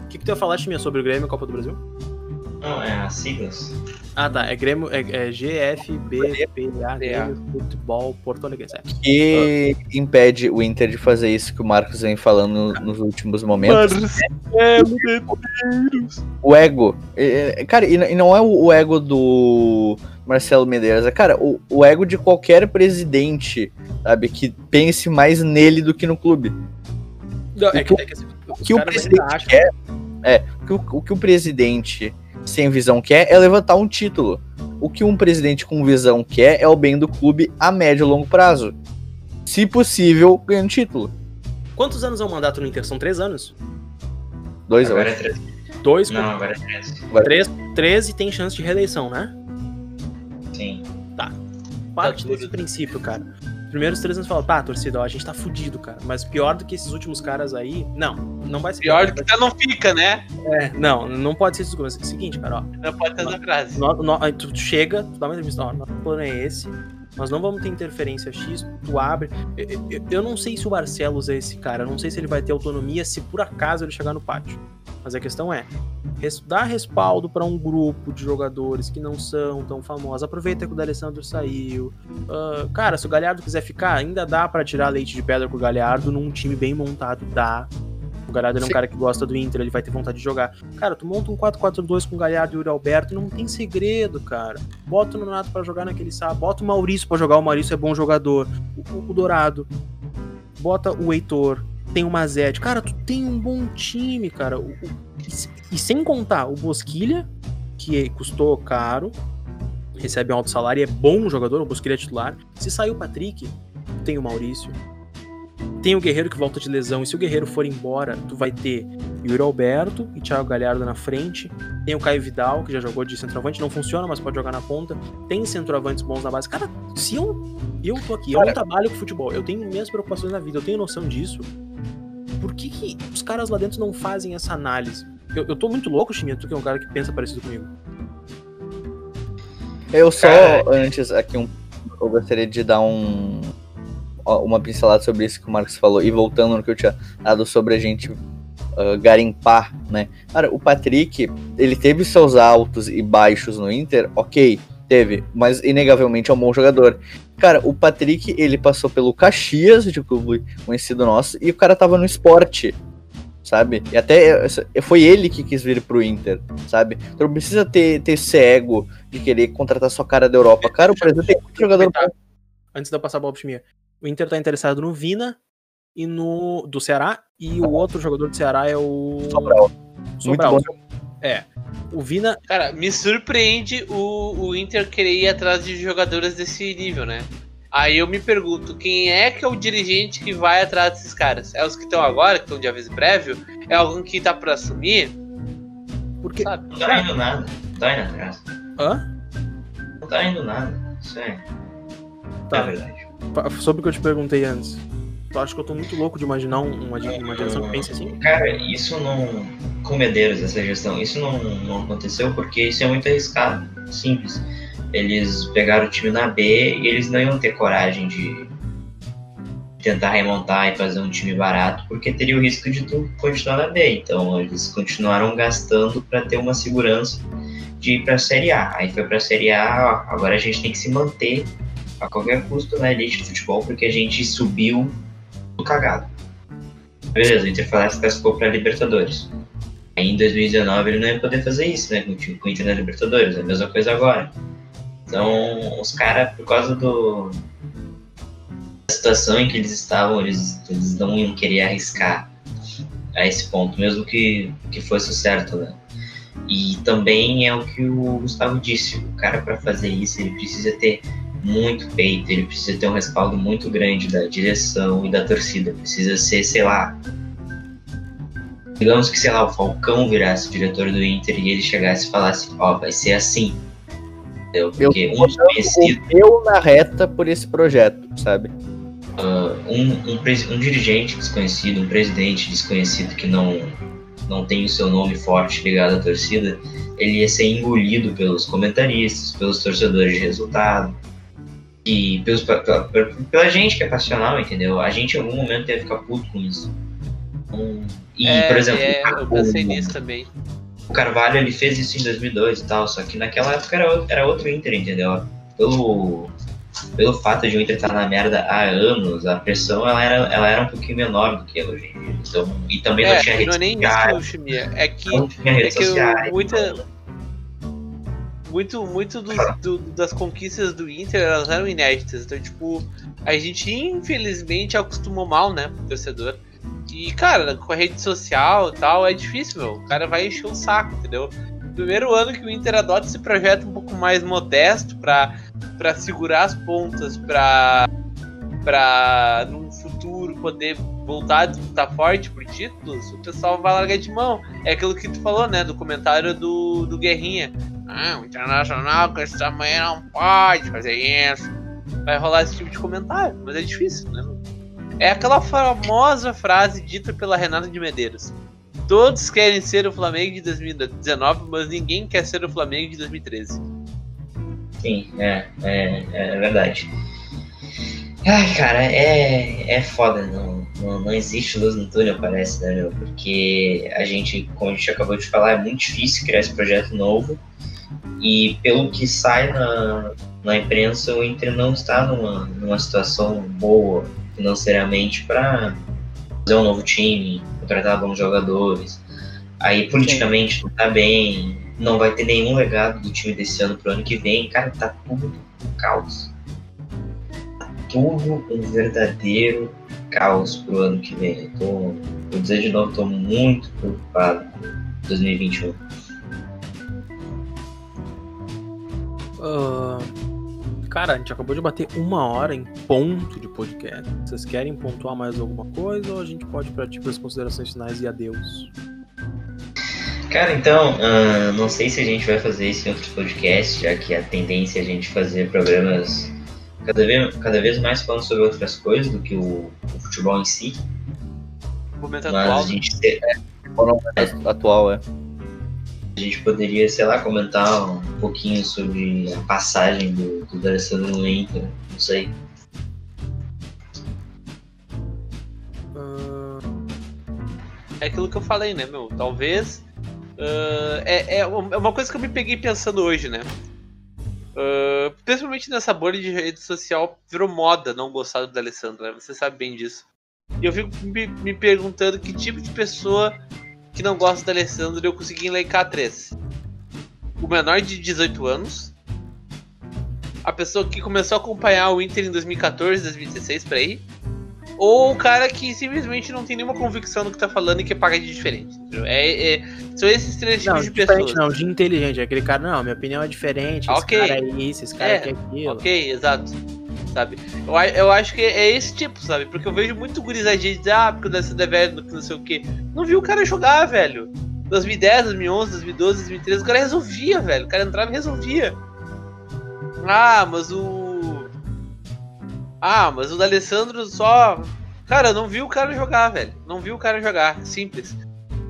Speaker 2: O que, que tu ia falar, Chiminha, sobre o Grêmio e a Copa do Brasil?
Speaker 1: Não, é as siglas.
Speaker 2: Ah, tá. É Grêmio, é, é GFBPA, Grêmio Futebol Porto Alegre. É.
Speaker 4: que impede o Inter de fazer isso que o Marcos vem falando nos últimos momentos.
Speaker 3: é,
Speaker 4: O ego. É, é, Cara, e, não é o, ego do Marcelo Medeiros, é, cara, o, o ego de qualquer presidente, sabe, que pense mais nele do que no clube.
Speaker 2: Não, é que, é que, assim,
Speaker 4: O
Speaker 2: os
Speaker 4: que o
Speaker 2: ainda
Speaker 4: presidente
Speaker 2: acham-
Speaker 4: quer, é, o que o, que o presidente sem visão quer é levantar um título. O que um presidente com visão quer é o bem do clube a médio e longo prazo. Se possível, ganhando título.
Speaker 2: Quantos anos é o mandato no Inter? São três anos?
Speaker 4: Dois,
Speaker 1: Agora é
Speaker 4: acho.
Speaker 1: três.
Speaker 2: Dois,
Speaker 1: Não, agora é três.
Speaker 2: três, três e tem chance de reeleição, né?
Speaker 1: Sim.
Speaker 2: Parte desse princípio, cara. primeiros três anos fala, tá, torcida, ó, a gente tá fudido, cara. Mas pior do que esses últimos caras aí, não, não vai ser.
Speaker 3: Pior do que tá não fica, né?
Speaker 2: É, não, não pode ser isso. É o seguinte, cara, ó.
Speaker 3: Não pode ter essa frase.
Speaker 2: No, no, aí tu chega, tu dá uma entrevista, ó, nosso plano é esse, nós não vamos ter interferência X, tu abre. Eu, eu, eu, não sei se o Barcelos é esse cara, eu não sei se ele vai ter autonomia se por acaso ele chegar no pátio. Mas a questão é, dar respaldo para um grupo de jogadores que não são tão famosos. Aproveita que o D'Alessandro saiu. Uh, cara, se o Galhardo quiser ficar, ainda dá para tirar leite de pedra com o Galhardo num time bem montado, dá. O Galhardo é um cara que gosta do Inter, ele vai ter vontade de jogar. Cara, tu monta um 4-4-2 com o Galhardo e o Yuri Alberto, não tem segredo, cara. Bota o Nonato para jogar naquele sábado, bota o Maurício para jogar, o Maurício é bom jogador. O, o Dourado. Bota o Heitor, tem o Mazete. Cara, tu tem um bom time, cara. O, o, e, e, sem contar o Bosquilha, que custou caro, recebe um alto salário e é bom jogador, o Bosquilha é titular. Se sair o Patrick, tem o Maurício. Tem o Guerreiro que volta de lesão, e se o Guerreiro for embora, tu vai ter Yuri Alberto e Thiago Galhardo na frente. Tem o Caio Vidal, que já jogou de centroavante, não funciona, mas pode jogar na ponta. Tem centroavantes bons na base. Cara, se eu, eu tô aqui, eu não trabalho com futebol, eu tenho minhas preocupações na vida, eu tenho noção disso por que, que os caras lá dentro não fazem essa análise? Eu, eu tô muito louco, Chiminha, tu que é um cara que pensa parecido comigo.
Speaker 4: Eu só, antes, aqui, um, eu gostaria de dar um, uma pincelada sobre isso que o Marcos falou, e voltando no que eu tinha dado sobre a gente uh, garimpar, né? Cara, o Patrick, ele teve seus altos e baixos no Inter, ok, teve, mas inegavelmente é um bom jogador. Cara, o Patrick, ele passou pelo Caxias, de clube conhecido nosso, e o cara tava no esporte, sabe? E até foi ele que quis vir pro Inter, sabe? Então não precisa ter, ter esse ego de querer contratar sua cara da Europa. Cara, o Brasil tem muito jogador bom.
Speaker 2: Antes de eu passar a bola pro Chimia, o Inter tá interessado no Vina e no do Ceará, e o outro jogador do Ceará é o
Speaker 4: Sobral.
Speaker 2: Sobral. Muito bom. É. O Vina.
Speaker 3: Cara, me surpreende o, o Inter querer ir atrás de jogadores desse nível, né? Aí eu me pergunto, quem é que é o dirigente que vai atrás desses caras? É os que estão agora, que estão de aviso prévio? É algum que tá pra assumir?
Speaker 1: Porque. Sabe? Não tá indo nada. Não tá indo atrás.
Speaker 2: Hã?
Speaker 1: Não tá indo nada. Isso é. Tá. É verdade.
Speaker 2: Sobre o que eu te perguntei antes. Tu acha que eu tô muito louco de imaginar uma, uma geração que pense assim?
Speaker 1: Cara, isso não. Com Medeiros, essa gestão, isso não, não aconteceu porque isso é muito arriscado. Simples. Eles pegaram o time na B e eles não iam ter coragem de tentar remontar e fazer um time barato, porque teria o risco de tu continuar na B. Então eles continuaram gastando para ter uma segurança de ir para a Série A. Aí foi para a Série A, ó, agora a gente tem que se manter a qualquer custo na elite de futebol, porque a gente subiu cagado. Beleza, o Inter se classificou Libertadores. Aí em 2019 ele não ia poder fazer isso, né? Com, o Inter na Libertadores, é a mesma coisa agora. Então, os caras, por causa do da situação em que eles estavam, eles, eles não iam querer arriscar a esse ponto, mesmo que, que fosse certo, né? E também é o que o Gustavo disse, o cara para fazer isso, ele precisa ter muito peito, ele precisa ter um respaldo muito grande da direção e da torcida. Precisa ser, sei lá. Digamos que, sei lá, o Falcão virasse diretor do Inter e ele chegasse e falasse: Ó, oh, vai ser assim.
Speaker 4: Entendeu? Porque eu um desconhecido. Eu na reta por esse projeto, sabe?
Speaker 1: Uh, um, um, um dirigente desconhecido, um presidente desconhecido que não, não tem o seu nome forte ligado à torcida, ele ia ser engolido pelos comentaristas, pelos torcedores de resultado e pelos, pela, pela, gente que é passional, entendeu? A gente em algum momento deve ficar puto com isso. Um, e,
Speaker 3: é, por exemplo, é, eu pensei nisso também.
Speaker 1: O Carvalho ele fez isso em 2002 e tal, só que naquela época era, era outro Inter, entendeu? Pelo, pelo fato de o Inter estar na merda há anos, a pressão ela era, ela era um pouquinho menor do que ela hoje em dia. Então, e também
Speaker 3: é,
Speaker 1: não tinha
Speaker 3: redes não é nem sociais. Isso, é que, não tinha redes é que sociais, muita, muito, muito do, do, das conquistas do Inter elas eram inéditas. Então, tipo, a gente infelizmente acostumou mal, né, pro torcedor. E, cara, com a rede social e tal, é difícil, meu. O cara vai encher o saco, entendeu? Primeiro ano que o Inter adota esse projeto um pouco mais modesto para para segurar as pontas, para para no futuro poder voltar a disputar forte por títulos, o pessoal vai largar de mão. É aquilo que tu falou, né, do comentário do, do Guerrinha. Ah, o Internacional com esse tamanho não pode fazer isso. vai rolar esse tipo de comentário, mas é difícil, né? É aquela famosa frase dita pela Renata de Medeiros. Todos querem ser o Flamengo de 2019, mas ninguém quer ser o Flamengo de 2013.
Speaker 1: Sim, é, é, é verdade. Ai, cara, é, é foda, não, não, não existe luz no túnel, parece, né, meu? Porque a gente, como a gente acabou de falar, é muito difícil criar esse projeto novo. E pelo que sai na, na imprensa, o Inter não está numa, numa situação boa financeiramente para fazer um novo time, contratar bons jogadores. Aí politicamente Sim. não tá bem, não vai ter nenhum legado do time desse ano pro ano que vem. Cara, tá tudo um caos. Tá tudo um verdadeiro caos pro ano que vem. Eu tô, vou dizer de novo, tô muito preocupado com 2021.
Speaker 2: Uh, Cara, a gente acabou de bater uma hora em ponto de podcast. Vocês querem pontuar mais alguma coisa ou a gente pode partir para as considerações finais e adeus?
Speaker 1: Cara, então, uh, não sei se a gente vai fazer isso em outros podcasts, já que a tendência é a gente fazer programas cada vez, cada vez mais falando sobre outras coisas do que o, o futebol em si.
Speaker 3: O momento Mas atual. A gente
Speaker 4: ter... é, atual, é
Speaker 1: a gente poderia, sei lá, comentar um pouquinho sobre a passagem do, do D'Alessandro no Inter, não sei.
Speaker 3: É aquilo que eu falei, né, meu? Talvez. Uh, é, é uma coisa que eu me peguei pensando hoje, né? Uh, principalmente nessa bolha de rede social, virou moda não gostar do D'Alessandro, né? Você sabe bem disso. E eu fico me, me perguntando que tipo de pessoa que não gosta do Alessandro, eu consegui elencar três. O menor de 18 anos. A pessoa que começou a acompanhar o Inter em 2014, 2016, por aí. Ou o cara que simplesmente não tem nenhuma convicção no que tá falando e quer pagar de diferente. É, é, são esses três
Speaker 2: não,
Speaker 3: tipos de pessoas.
Speaker 2: Não, de inteligente. Aquele cara, não, minha opinião é diferente. Esse okay. cara é isso, esse cara é, é aquilo.
Speaker 3: Ok, exato sabe? Eu, eu acho que é esse tipo, sabe? Porque eu vejo muito gurizadinha dizer, ah, porque o Dessa é velho, não sei o que. Não viu o cara jogar, velho. 2010, 2011, 2012, 2013, o cara resolvia, velho. O cara entrava e resolvia. Ah, mas o. Ah, mas o D'Alessandro só. Cara, não viu o cara jogar, velho. Não viu o cara jogar. Simples.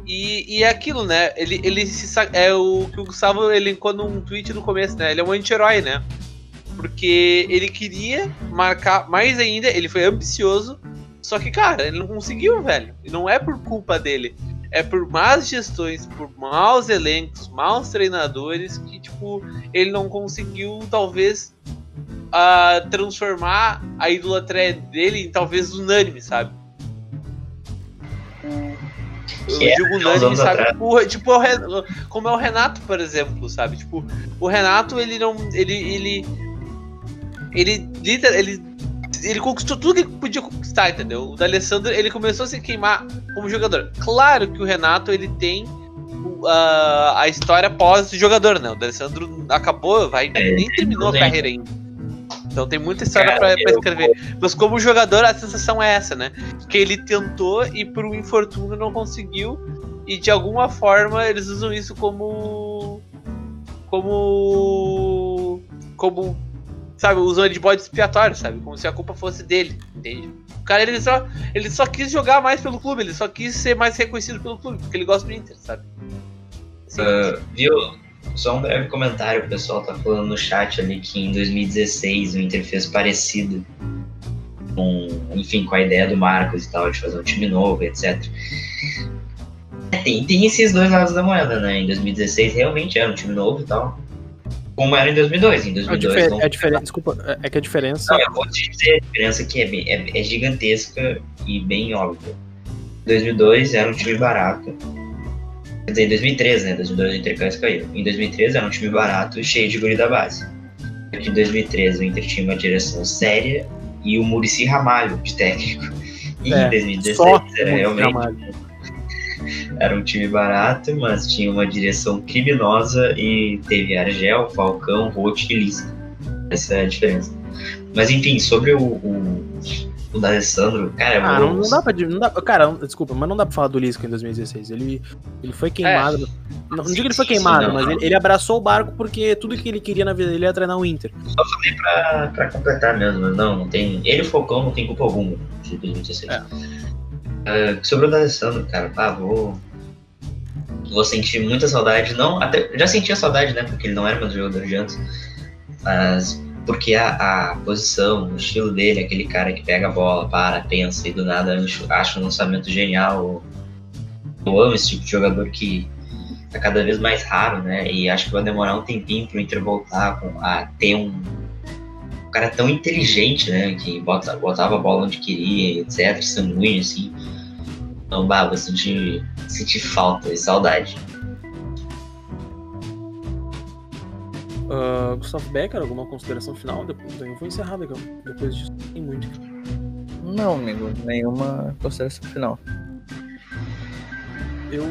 Speaker 3: E, e é aquilo, né? Ele, ele se, é o que o Gustavo elencou num tweet no começo, né? Ele é um anti-herói, né? Porque ele queria marcar mais ainda, ele foi ambicioso, só que, cara, ele não conseguiu, velho. E não é por culpa dele. É por más gestões, por maus elencos, maus treinadores, que, tipo, ele não conseguiu, talvez, uh, transformar a idolatria dele em talvez unânime, sabe? Eu é, digo unânime, sabe? Tipo, tipo, como é o Renato, por exemplo, sabe? Tipo, o Renato, ele não. Ele, ele ele, ele, ele conquistou tudo que ele podia conquistar, entendeu? O D'Alessandro, ele começou a se queimar como jogador. Claro que o Renato, ele tem uh, a história pós-jogador, né? O D'Alessandro acabou, vai, é, nem terminou a carreira ainda. Então tem muita história Cara, pra, pra, escrever. Eu... Mas como jogador, a sensação é essa, né? Que ele tentou e por um infortúnio não conseguiu. E de alguma forma eles usam isso como. Como. Como sabe, usando de bode expiatório, sabe? Como se a culpa fosse dele, entende? O cara, ele só, ele só quis jogar mais pelo clube, ele só quis ser mais reconhecido pelo clube, porque ele gosta do Inter, sabe?
Speaker 1: Uh, viu? Só um breve comentário, o pessoal tá falando no chat ali que em 2016 o Inter fez parecido com, enfim, com a ideia do Marcos e tal, de fazer um time novo, etc. É, tem, tem esses dois lados da moeda, né? Em 2016 realmente era um time novo e tal como era em 2002. Em 2002
Speaker 2: é, não... é Desculpa, é, é que a diferença.
Speaker 1: Não, eu vou te dizer a diferença que é, é, é gigantesca e bem óbvia. Em 2002 era um time barato. Quer dizer, em 2013, né? 2002 o Inter quase caiu. Em 2013 era um time barato e cheio de guri da base. Em 2013 o Inter tinha uma direção séria e o Murici Ramalho de técnico. E é, em 2016 era realmente. Ramalho era um time barato, mas tinha uma direção criminosa e teve Argel, Falcão, Roth e Lisca. Essa é a diferença. Mas enfim, sobre o, o, o D'Alessandro, cara, é
Speaker 2: Ah, não, não dá pra. Não dá, cara, desculpa, mas não dá pra falar do Lisca em 2016. Ele, ele foi queimado. Não, não digo que ele foi queimado,
Speaker 1: não,
Speaker 2: mas ele, ele abraçou o barco porque tudo que ele queria na vida dele era treinar o Inter.
Speaker 1: Só falei pra, pra completar mesmo, mas não, não tem. Ele e o Falcão não tem culpa alguma de 2016.
Speaker 2: É.
Speaker 1: Ah, sobre o D'Alessandro, cara, pá, vou. Vou sentir muita saudade. Não, até, já sentia saudade, né? Porque ele não era meu jogador de antes. Mas porque a, a posição, o estilo dele, aquele cara que pega a bola, para, pensa e do nada acha- um lançamento genial. Eu amo esse tipo de jogador que é cada vez mais raro, né? E acho que vai demorar um tempinho pro Inter voltar com- a ter um cara tão inteligente, né? Que bota, botava a bola onde queria, etc. Sanguíneo, assim. Então, bah, vou sentir, sentir falta e saudade.
Speaker 2: Ah, Gustavo Becker, alguma consideração final? Depois, eu vou encerrar daqui, depois disso. Tem muito.
Speaker 4: Não, amigo, nenhuma consideração final.
Speaker 2: Eu.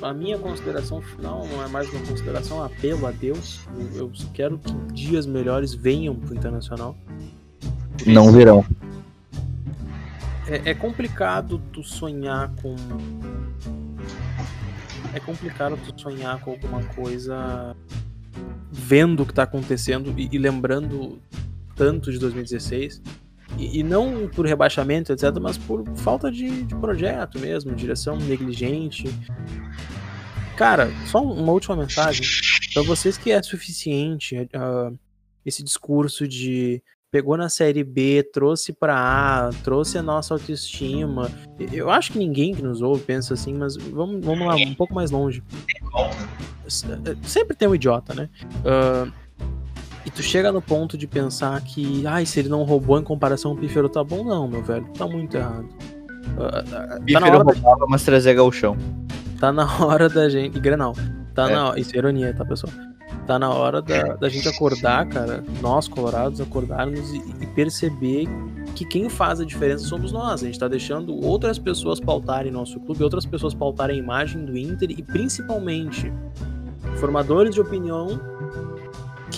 Speaker 2: A minha consideração final não é mais uma consideração, é um apelo a Deus. Eu, quero que dias melhores venham pro Internacional.
Speaker 4: Não virão.
Speaker 2: É, é complicado tu sonhar com. É complicado tu sonhar com alguma coisa vendo o que tá acontecendo e, e lembrando tanto de 2016. E, não por rebaixamento, etc., mas por falta de, de projeto mesmo, direção negligente. Cara, só uma última mensagem. Pra vocês que é suficiente ah, esse discurso de pegou na série B, trouxe pra A, trouxe a nossa autoestima. Eu acho que ninguém que nos ouve pensa assim, mas vamos, vamos lá, um pouco mais longe. Sempre tem um idiota, né? Ah, e tu chega no ponto de pensar que, ai, se ele não roubou em comparação ao Pífero, tá bom? Não, meu velho, tá muito errado. Ah, ah, tá, na
Speaker 4: Bífero
Speaker 2: hora da,
Speaker 4: roubava, mas trazia galchão.
Speaker 2: tá na hora da gente. Grenal. Tá
Speaker 4: É.
Speaker 2: na Isso é ironia, tá, pessoal? Tá na hora da, da gente acordar, cara. Nós, colorados, acordarmos e, e perceber que quem faz a diferença somos nós. A gente tá deixando outras pessoas pautarem nosso clube, outras pessoas pautarem a imagem do Inter e principalmente formadores de opinião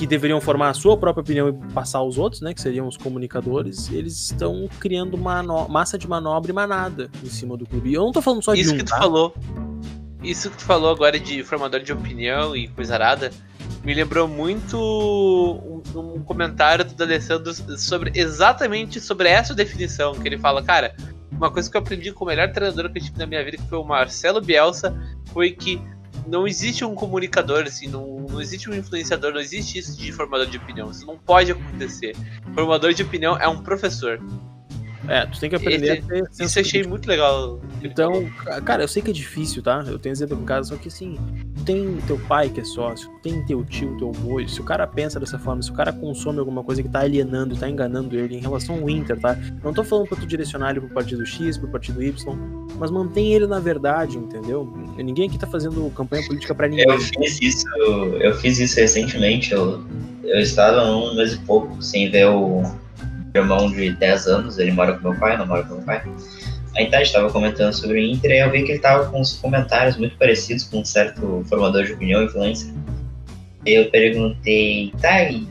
Speaker 2: que deveriam formar a sua própria opinião e passar aos outros, né, que seriam os comunicadores, eles estão criando massa de manobra e manada em cima do clube. E eu não tô falando só de
Speaker 3: Isso
Speaker 2: um,
Speaker 3: que tu
Speaker 2: tá?
Speaker 3: falou. Isso que tu falou agora de formador de opinião e coisa arada me lembrou muito um, um comentário do D'Alessandro sobre exatamente sobre essa definição que ele fala, cara, uma coisa que eu aprendi com o melhor treinador que eu tive na minha vida, que foi o Marcelo Bielsa, foi que não existe um comunicador, assim, não, não existe um influenciador, não existe isso de formador de opinião. Isso não pode acontecer. Formador de opinião é um professor.
Speaker 2: É, tu tem que aprender
Speaker 3: Esse-
Speaker 2: a ter
Speaker 3: Isso eu achei muito legal.
Speaker 2: Então, ca- cara, eu sei que é difícil, tá? Eu tenho exemplo em casa, só que assim, tem teu pai que é sócio, tem teu tio, teu avô, se o cara pensa dessa forma, se o cara consome alguma coisa que tá alienando, tá enganando ele em relação ao Inter, tá? Não tô falando pra tu direcionar ele pro partido X, pro partido Y, mas mantém ele na verdade, entendeu? Ninguém aqui tá fazendo campanha política pra ninguém.
Speaker 1: Eu fiz isso, eu fiz isso recentemente. Eu, eu estava um mês e pouco sem ver o meu irmão de 10 anos, ele mora com meu pai, não mora com meu pai. Aí tá, a gente tava comentando sobre o Inter e eu vi que ele tava com uns comentários muito parecidos com um certo formador de opinião, influencer. Eu perguntei, tá, e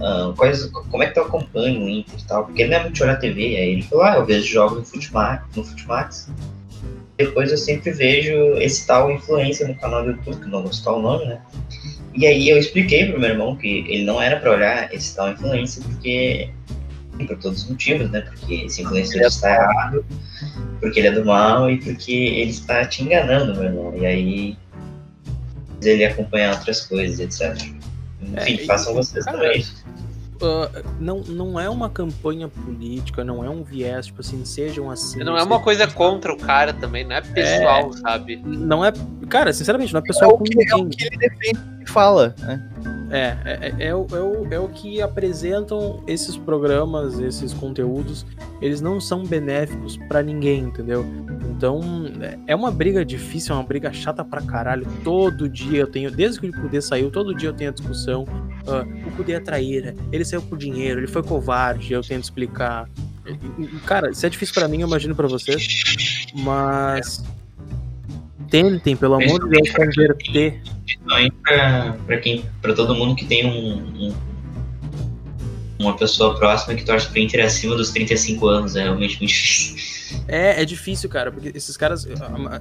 Speaker 1: ah, quais, como é que tu acompanha o Inter e tal? Porque ele não é muito de olhar TV. Aí ele falou, ah, eu vejo jogos no Futimax, no Futimax. Depois eu sempre vejo esse tal influencer no canal do YouTube, que não citar o nome, né? E aí eu expliquei pro meu irmão que ele não era pra olhar esse tal influencer porque por todos os motivos, né? Porque esse influencer está errado, porque ele é do mal e porque ele está te enganando, meu irmão. E aí ele acompanhar outras coisas, etc. Enfim,
Speaker 2: É,
Speaker 1: façam vocês
Speaker 2: cara,
Speaker 1: também.
Speaker 2: Ah, não, não é uma campanha política, não é um viés, tipo assim, sejam assim.
Speaker 3: Não é uma coisa
Speaker 2: assim.
Speaker 3: contra o cara também, não é pessoal, sabe?
Speaker 2: Não é. Cara, sinceramente, não é
Speaker 4: É
Speaker 2: pessoal
Speaker 4: o
Speaker 2: com
Speaker 4: que, é o que ele defende e fala, né?
Speaker 2: É, é, é, é o, é, o, é o que apresentam esses programas, esses conteúdos. Eles não são benéficos pra ninguém, entendeu? Então, é- é uma briga difícil, é uma briga chata pra caralho. Todo dia eu tenho, desde que o Kudê saiu, todo dia eu tenho a discussão. ah, o Kudê é traíra, ele saiu por dinheiro, ele foi covarde, eu tento explicar. Cara, isso é difícil pra mim, eu imagino pra vocês. Mas. Tentem, pelo amor de Deus, converter
Speaker 1: pra quem, pra todo mundo que tem um, um, uma pessoa próxima que torce pro Inter acima dos 35 anos. É realmente muito difícil.
Speaker 2: É, é difícil, cara, porque esses caras,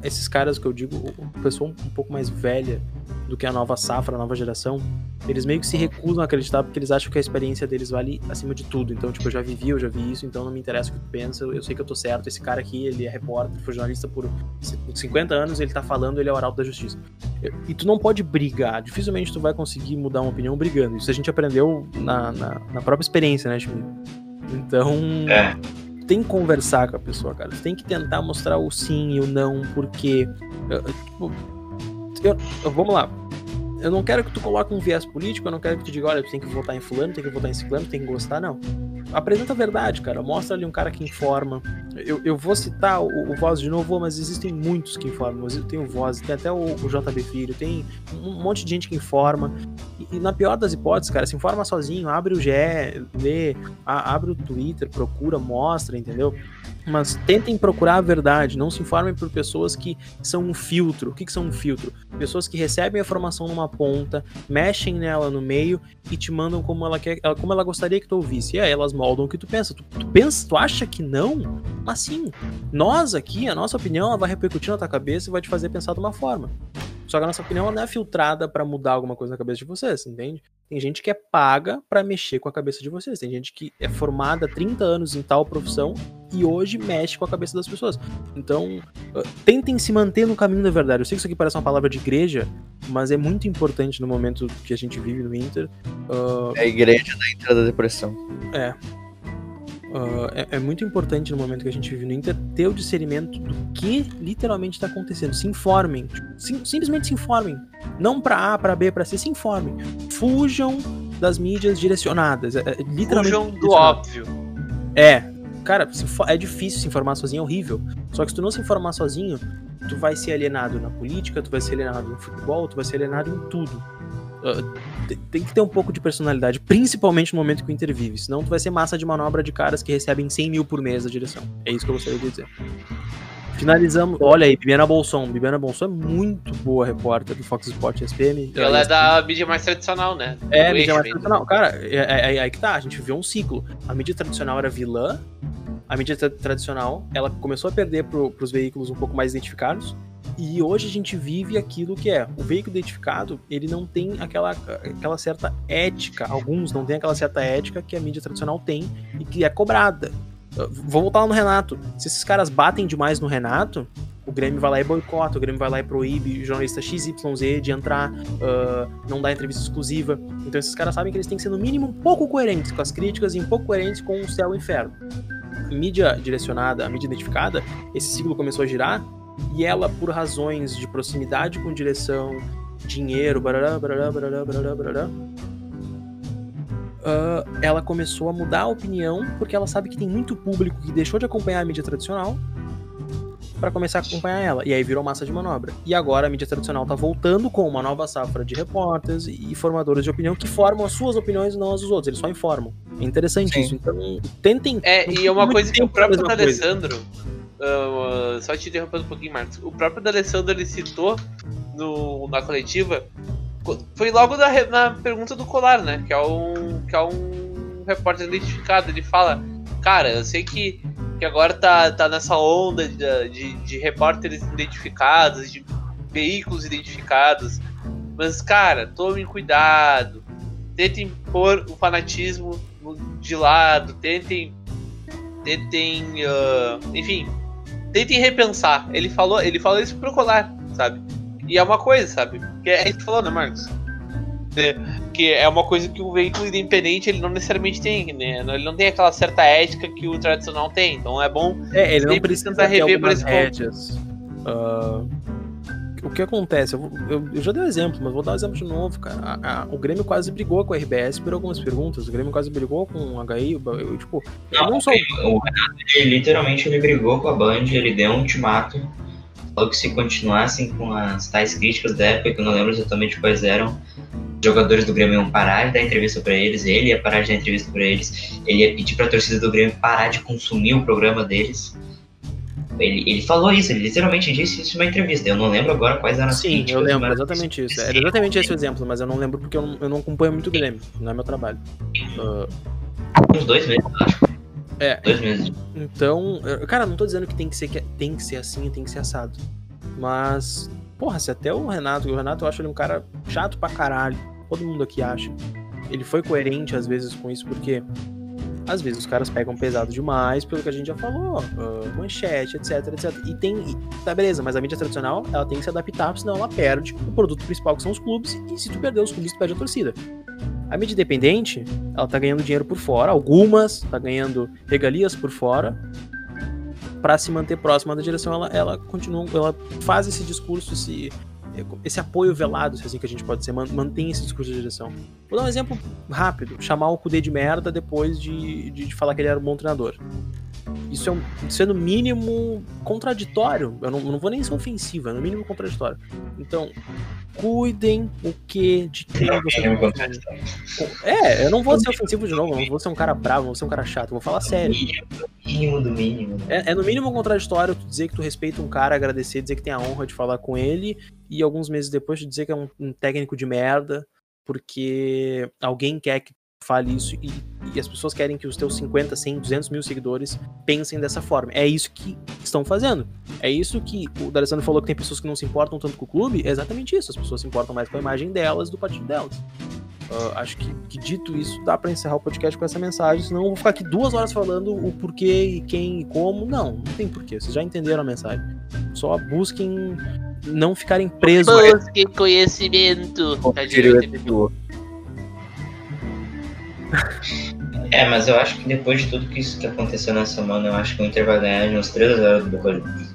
Speaker 2: esses caras que eu digo, o pessoal um pouco mais velha do que a nova safra, a nova geração, eles meio que se recusam a acreditar porque eles acham que a experiência deles vale acima de tudo. Então, tipo, eu já vivi, eu já vi isso, então não me interessa o que tu pensa, eu sei que eu tô certo. Esse cara aqui, ele é repórter, foi jornalista por 50 anos, ele tá falando, ele é o arauto da justiça. E tu não pode brigar, dificilmente tu vai conseguir mudar uma opinião brigando. Isso a gente aprendeu na, na, na própria experiência, né, Chimino? Então. É tem que conversar com a pessoa, cara. Você tem que tentar mostrar o sim e o não, porque. Tipo, eu, vamos lá. Eu não quero que tu coloque um viés político, eu não quero que tu diga, olha, tu tem que votar em fulano, tem que votar em ciclano, tem que gostar, não. Apresenta a verdade, cara. Mostra ali um cara que informa. Eu, eu vou citar o, o Voz de novo, mas existem muitos que informam. Tem o Voz, tem até o, o JB Filho, tem um monte de gente que informa. E, e, na pior das hipóteses, cara, se informa sozinho, abre o GE, lê, a, abre o Twitter, procura, mostra, entendeu? Mas tentem procurar a verdade, não se informem por pessoas que são um filtro. O que, que são um filtro? Pessoas que recebem a informação numa ponta, mexem nela no meio e te mandam como ela quer, como ela gostaria que tu ouvisse. E aí elas moldam o que tu pensa. Tu, tu pensa, tu acha que não? Mas sim, nós aqui, a nossa opinião, ela vai repercutir na tua cabeça e vai te fazer pensar de uma forma. Só que a nossa opinião não é filtrada para mudar alguma coisa na cabeça de vocês, entende? Tem gente que é paga para mexer com a cabeça de vocês. Tem gente que é formada há 30 anos em tal profissão e hoje mexe com a cabeça das pessoas. Então, uh, tentem se manter no caminho da verdade. Eu sei que isso aqui parece uma palavra de igreja, mas é muito importante no momento que a gente vive no Inter.
Speaker 4: Uh... É a igreja da Inter da depressão.
Speaker 2: É, Uh, é, é, muito importante no momento que a gente vive no Inter ter o discernimento do que literalmente está acontecendo. Se informem. Sim, simplesmente se informem. Não para A, para B, para C, se informem. Fujam das mídias direcionadas. É, é, literalmente
Speaker 3: Fujam do óbvio.
Speaker 2: É. Cara, é difícil se informar sozinho, é horrível. Só que se tu não se informar sozinho, tu vai ser alienado na política, tu vai ser alienado no futebol, tu vai ser alienado em tudo. Uh, tem que ter um pouco de personalidade, principalmente no momento que o Inter vive. Senão tu vai ser massa de manobra de caras que recebem 100 mil por mês da direção. É isso que eu gostaria de dizer. Finalizamos. Olha aí, Bibiana Bolson. Bibiana Bolson é muito boa repórter do Fox Sport SPM.
Speaker 3: Ela é da mídia mais tradicional, né?
Speaker 2: É, mídia mais tradicional. Cara, é, é, é, aí que tá. A gente viu um ciclo. A mídia tradicional era vilã. A mídia tra tradicional, ela começou a perder pro, pros veículos um pouco mais identificados. E hoje a gente vive aquilo que é o veículo identificado, ele não tem aquela, aquela certa ética, alguns não têm aquela certa ética que a mídia tradicional tem e que é cobrada. Vou voltar lá no Renato. Se esses caras batem demais no Renato, o Grêmio vai lá e boicota, o Grêmio vai lá e proíbe jornalista XYZ de entrar, uh, não dá entrevista exclusiva. Então esses caras sabem que eles têm que ser no mínimo um pouco coerentes com as críticas e um pouco coerentes com o céu e o inferno. mídia direcionada, a mídia identificada, esse ciclo começou a girar e ela, por razões de proximidade com direção, dinheiro, barará, barará, barará, barará, barará, uh, ela começou a mudar a opinião porque ela sabe que tem muito público que deixou de acompanhar a mídia tradicional para começar a acompanhar ela. E aí virou massa de manobra. E agora a mídia tradicional tá voltando com uma nova safra de repórteres e formadores de opinião que formam as suas opiniões e não as dos outros. Eles só informam. É interessante Sim. isso. Então, tentem.
Speaker 3: É, e é uma coisa que o próprio Alessandro. Uh, só te interrompendo um pouquinho, Marcos. O próprio D'Alessandro ele citou no, na coletiva. Foi logo na, na pergunta do Colar, né? Que é um, que é um repórter identificado. Ele fala: Cara, eu sei que, que agora tá, tá nessa onda de, de, de repórteres identificados, de veículos identificados. Mas, cara, tome cuidado. Tentem pôr o fanatismo de lado. Tentem. Tentem. Uh, enfim, tentem repensar. Ele falou, ele falou isso pro colar, sabe? E é uma coisa, sabe? Que é, a gente falou, né, Marcos? É, que é uma coisa que o veículo independente ele não necessariamente tem, né? Ele não tem aquela certa ética que o tradicional tem. Então é bom.
Speaker 2: É, ele não precisa tentar rever por esse rédeas. Uh, o que acontece? Eu, eu, eu, já dei um exemplo, mas vou dar um exemplo de novo, cara. A, a, o Grêmio quase brigou com a RBS por algumas perguntas. O Grêmio quase brigou com o HI. Eu, tipo,
Speaker 1: não, não só... O Renato, ele, literalmente, ele brigou com a Band, ele deu um ultimato. Falou que se continuassem com as tais críticas da época, que eu não lembro exatamente quais eram, jogadores do Grêmio iam parar de dar entrevista para eles, ele ia parar de dar entrevista para eles, ele ia pedir para a torcida do Grêmio parar de consumir o programa deles. Ele, ele falou isso, ele literalmente disse isso numa entrevista. Eu não lembro agora quais eram as
Speaker 2: Sim, eu lembro, exatamente isso. Era exatamente esse o exemplo, mas eu não lembro porque eu não, eu não acompanho muito o Grêmio, não é meu trabalho. Uh,
Speaker 1: Uns dois meses, eu acho.
Speaker 2: É.
Speaker 1: Dois meses.
Speaker 2: Então, cara, não tô dizendo que tem que ser, que tem que ser assim, tem que ser assado. Mas, porra, se até o Renato, o Renato eu acho ele um cara chato pra caralho. Todo mundo aqui acha. Ele foi coerente às vezes com isso, porque às vezes os caras pegam pesado demais, pelo que a gente já falou, ah, manchete, etc, etc. E tem. e- Tá, beleza, mas a mídia tradicional ela tem que se adaptar, senão ela perde o produto principal que são os clubes, e se tu perder os clubes, tu perde a torcida. A mídia independente, ela tá ganhando dinheiro por fora, algumas tá ganhando regalias por fora, para se manter próxima da direção, ela, ela continua, ela faz esse discurso, esse, esse apoio velado, se é assim que a gente pode dizer, man- mantém esse discurso da direção. Vou dar um exemplo rápido: chamar o Kudê de merda depois de, de, de falar que ele era um bom treinador. Isso é, um, isso é no mínimo contraditório. Eu não, eu não vou nem ser ofensivo, é no mínimo contraditório. Então, cuidem o que de quem você
Speaker 1: Mínimo
Speaker 2: tá
Speaker 1: contraditório.
Speaker 2: É, eu não vou ser ofensivo de novo, eu não vou ser um cara bravo, não vou ser um cara chato, eu vou falar sério.
Speaker 1: Mínimo, mínimo do mínimo. né?
Speaker 2: É, é no mínimo contraditório tu dizer que tu respeita um cara, agradecer, dizer que tem a honra de falar com ele, e alguns meses depois tu dizer que é um, um técnico de merda, porque alguém quer que fale isso e, e as pessoas querem que os teus 50, 100, 200 mil seguidores pensem dessa forma. É isso que estão fazendo. É isso que o D'Alessandro falou que tem pessoas que não se importam tanto com o clube. É exatamente isso. As pessoas se importam mais com a imagem delas do partido delas. Ah, acho que, que dito isso, dá pra encerrar o podcast com essa mensagem, senão eu vou ficar aqui duas horas falando o porquê e quem e como. Não, não tem porquê. Vocês já entenderam a mensagem. Só busquem não ficarem presos.
Speaker 3: Busque conhecimento.
Speaker 4: Como
Speaker 1: É, mas eu acho que depois de tudo que isso que aconteceu na semana, eu acho que o Inter vai ganhar de uns 3x0 do Boca Juniors.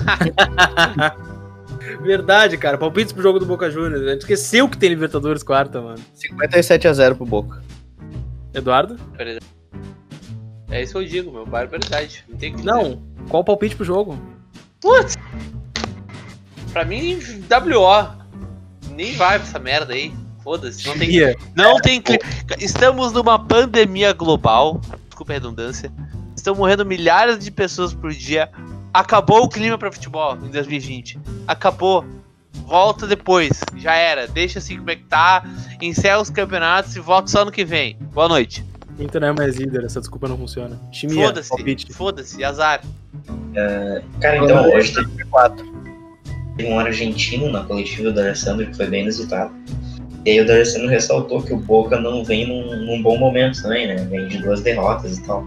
Speaker 1: *laughs*
Speaker 2: Verdade, cara. Palpites pro jogo do Boca Juniors. A gente esqueceu que tem Libertadores quarta, mano.
Speaker 4: 57x0 pro Boca.
Speaker 2: Eduardo?
Speaker 3: É isso que eu digo, meu. Barbaridade. Não tem o que dizer.
Speaker 2: Não. Qual o palpite pro jogo?
Speaker 3: Putz! Pra mim, WO. Nem vai pra essa merda aí. Foda-se. Não tem,
Speaker 2: Ia.
Speaker 3: não tem clima. Estamos numa pandemia global. Desculpa a redundância. Estão morrendo milhares de pessoas por dia. Acabou o clima pra futebol em 2020. Acabou. Volta depois. Já era. Deixa assim como é que tá. Encerra os campeonatos e volta só no que vem. Boa noite.
Speaker 2: Inter não é mais líder, essa desculpa não funciona. Chimia,
Speaker 3: Foda-se.
Speaker 2: palpite.
Speaker 3: Foda-se. Azar.
Speaker 1: Cara, então hoje teve
Speaker 4: 4.
Speaker 1: um argentino na coletiva do Alessandro que foi bem inusitado. E aí o D'Alessandro ressaltou que o Boca não vem num, num bom momento também, né? Vem de duas derrotas e tal.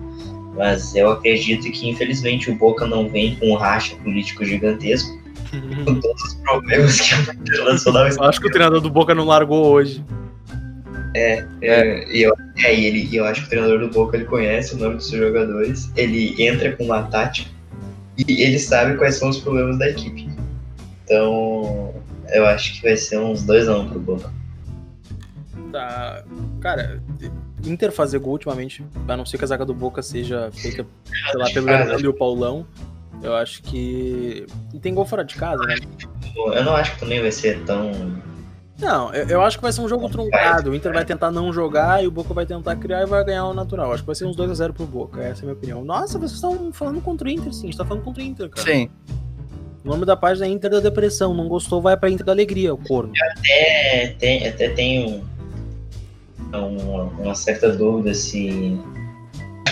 Speaker 1: Mas eu acredito que infelizmente o Boca não vem com um racha político gigantesco, com todos os problemas que o Internacional
Speaker 2: Eu acho que o treinador do Boca não largou hoje.
Speaker 1: É, e eu, é, ele, eu acho que o treinador do Boca ele conhece o nome dos seus jogadores, ele entra com uma tática e ele sabe quais são os problemas da equipe. Então, eu acho que vai ser uns 2 a 1 pro Boca.
Speaker 2: Tá. Cara, Inter fazer gol ultimamente, a não ser que a zaga do Boca seja feita, sei lá, pelo e o Paulão. Eu acho que. E tem gol fora de casa, né?
Speaker 1: Eu não acho que também vai ser tão.
Speaker 2: Não, eu, eu acho que vai ser um jogo truncado. O Inter vai tentar não jogar e o Boca vai tentar criar e vai ganhar o natural. Acho que vai ser uns 2x0 pro Boca, essa é a minha opinião. Nossa, vocês estão falando contra o Inter, sim. A gente tá falando contra o Inter, cara.
Speaker 4: Sim.
Speaker 2: O nome da página é Inter da Depressão. Não gostou, vai pra Inter da Alegria, o corno.
Speaker 1: Tem, até tem um, uma, uma certa dúvida se.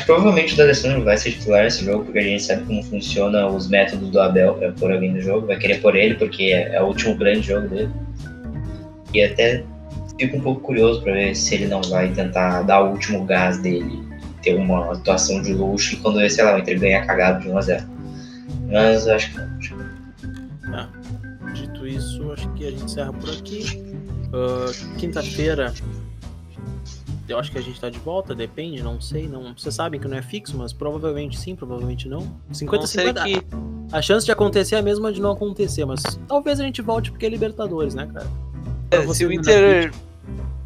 Speaker 1: Provavelmente o D'Alessandro vai ser titular nesse jogo, porque a gente sabe como funciona os métodos do Abel para pôr alguém no jogo. Vai querer pôr ele, porque é, é o último grande jogo dele. E até fico um pouco curioso para ver se ele não vai tentar dar o último gás dele, ter uma atuação de luxo e quando, sei lá, o Inter ganhar cagado de 1x0. Mas acho que não. Não.
Speaker 2: Dito isso, acho que a gente encerra por aqui. Ah, Quinta-feira, eu acho que a gente tá de volta, depende, não sei. Não, vocês sabem que não é fixo, mas provavelmente sim, provavelmente não.
Speaker 3: Não
Speaker 2: 50
Speaker 3: sei
Speaker 2: 50
Speaker 3: que.
Speaker 2: A chance de acontecer é a mesma de não acontecer, mas talvez a gente volte porque é Libertadores, né, cara? Pra
Speaker 3: Se o Inter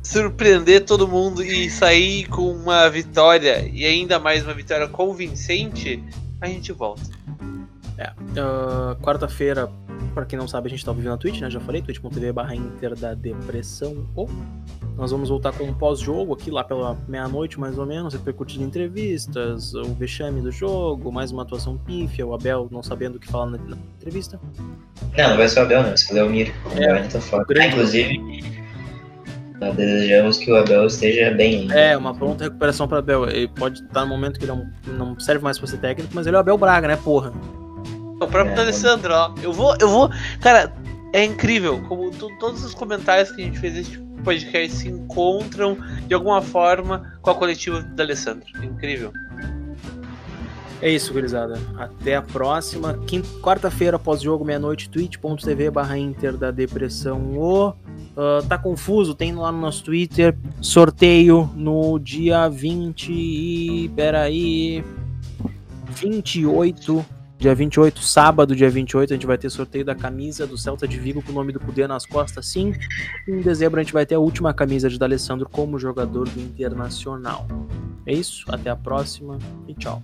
Speaker 3: surpreender todo mundo e sair com uma vitória e ainda mais uma vitória convincente, a gente volta.
Speaker 2: Ah, Quarta-feira, pra quem não sabe, a gente tá vivo na Twitch, né? Já falei, twitch.tv barra Inter da Depressão. Ou nós vamos voltar com um pós-jogo aqui lá pela meia-noite, mais ou menos, repercutindo entrevistas, o vexame do jogo, mais uma atuação pífia, o Abel não sabendo o que falar na, na entrevista.
Speaker 1: Não, não vai ser o Abel, não. Vai ser o Leomir. O
Speaker 2: É,
Speaker 1: Leomir tá fora. Ah, inclusive, Desejamos que o Abel esteja bem.
Speaker 2: Né? É, uma pronta recuperação para Abel. Ele pode estar no momento que não, não serve mais para ser técnico, mas ele é o Abel Braga, né, porra?
Speaker 3: O próprio é, Alessandro, ó. Eu vou, eu vou. Cara, é incrível como todos os comentários que a gente fez neste podcast se encontram de alguma forma com a coletiva do Alessandro. É incrível.
Speaker 2: É isso, gurizada. Até a próxima. Quarta-feira, pós-jogo, meia-noite, twitch.tv barra Inter da Depressão. O uh, tá confuso? Tem lá no nosso Twitter. Sorteio no dia 20 e. Peraí. 28 Dia 28, sábado, dia 28, a gente vai ter sorteio da camisa do Celta de Vigo com o nome do Cudê nas costas, sim. Em dezembro a gente vai ter a última camisa de D'Alessandro como jogador do Internacional. É isso, até a próxima e tchau.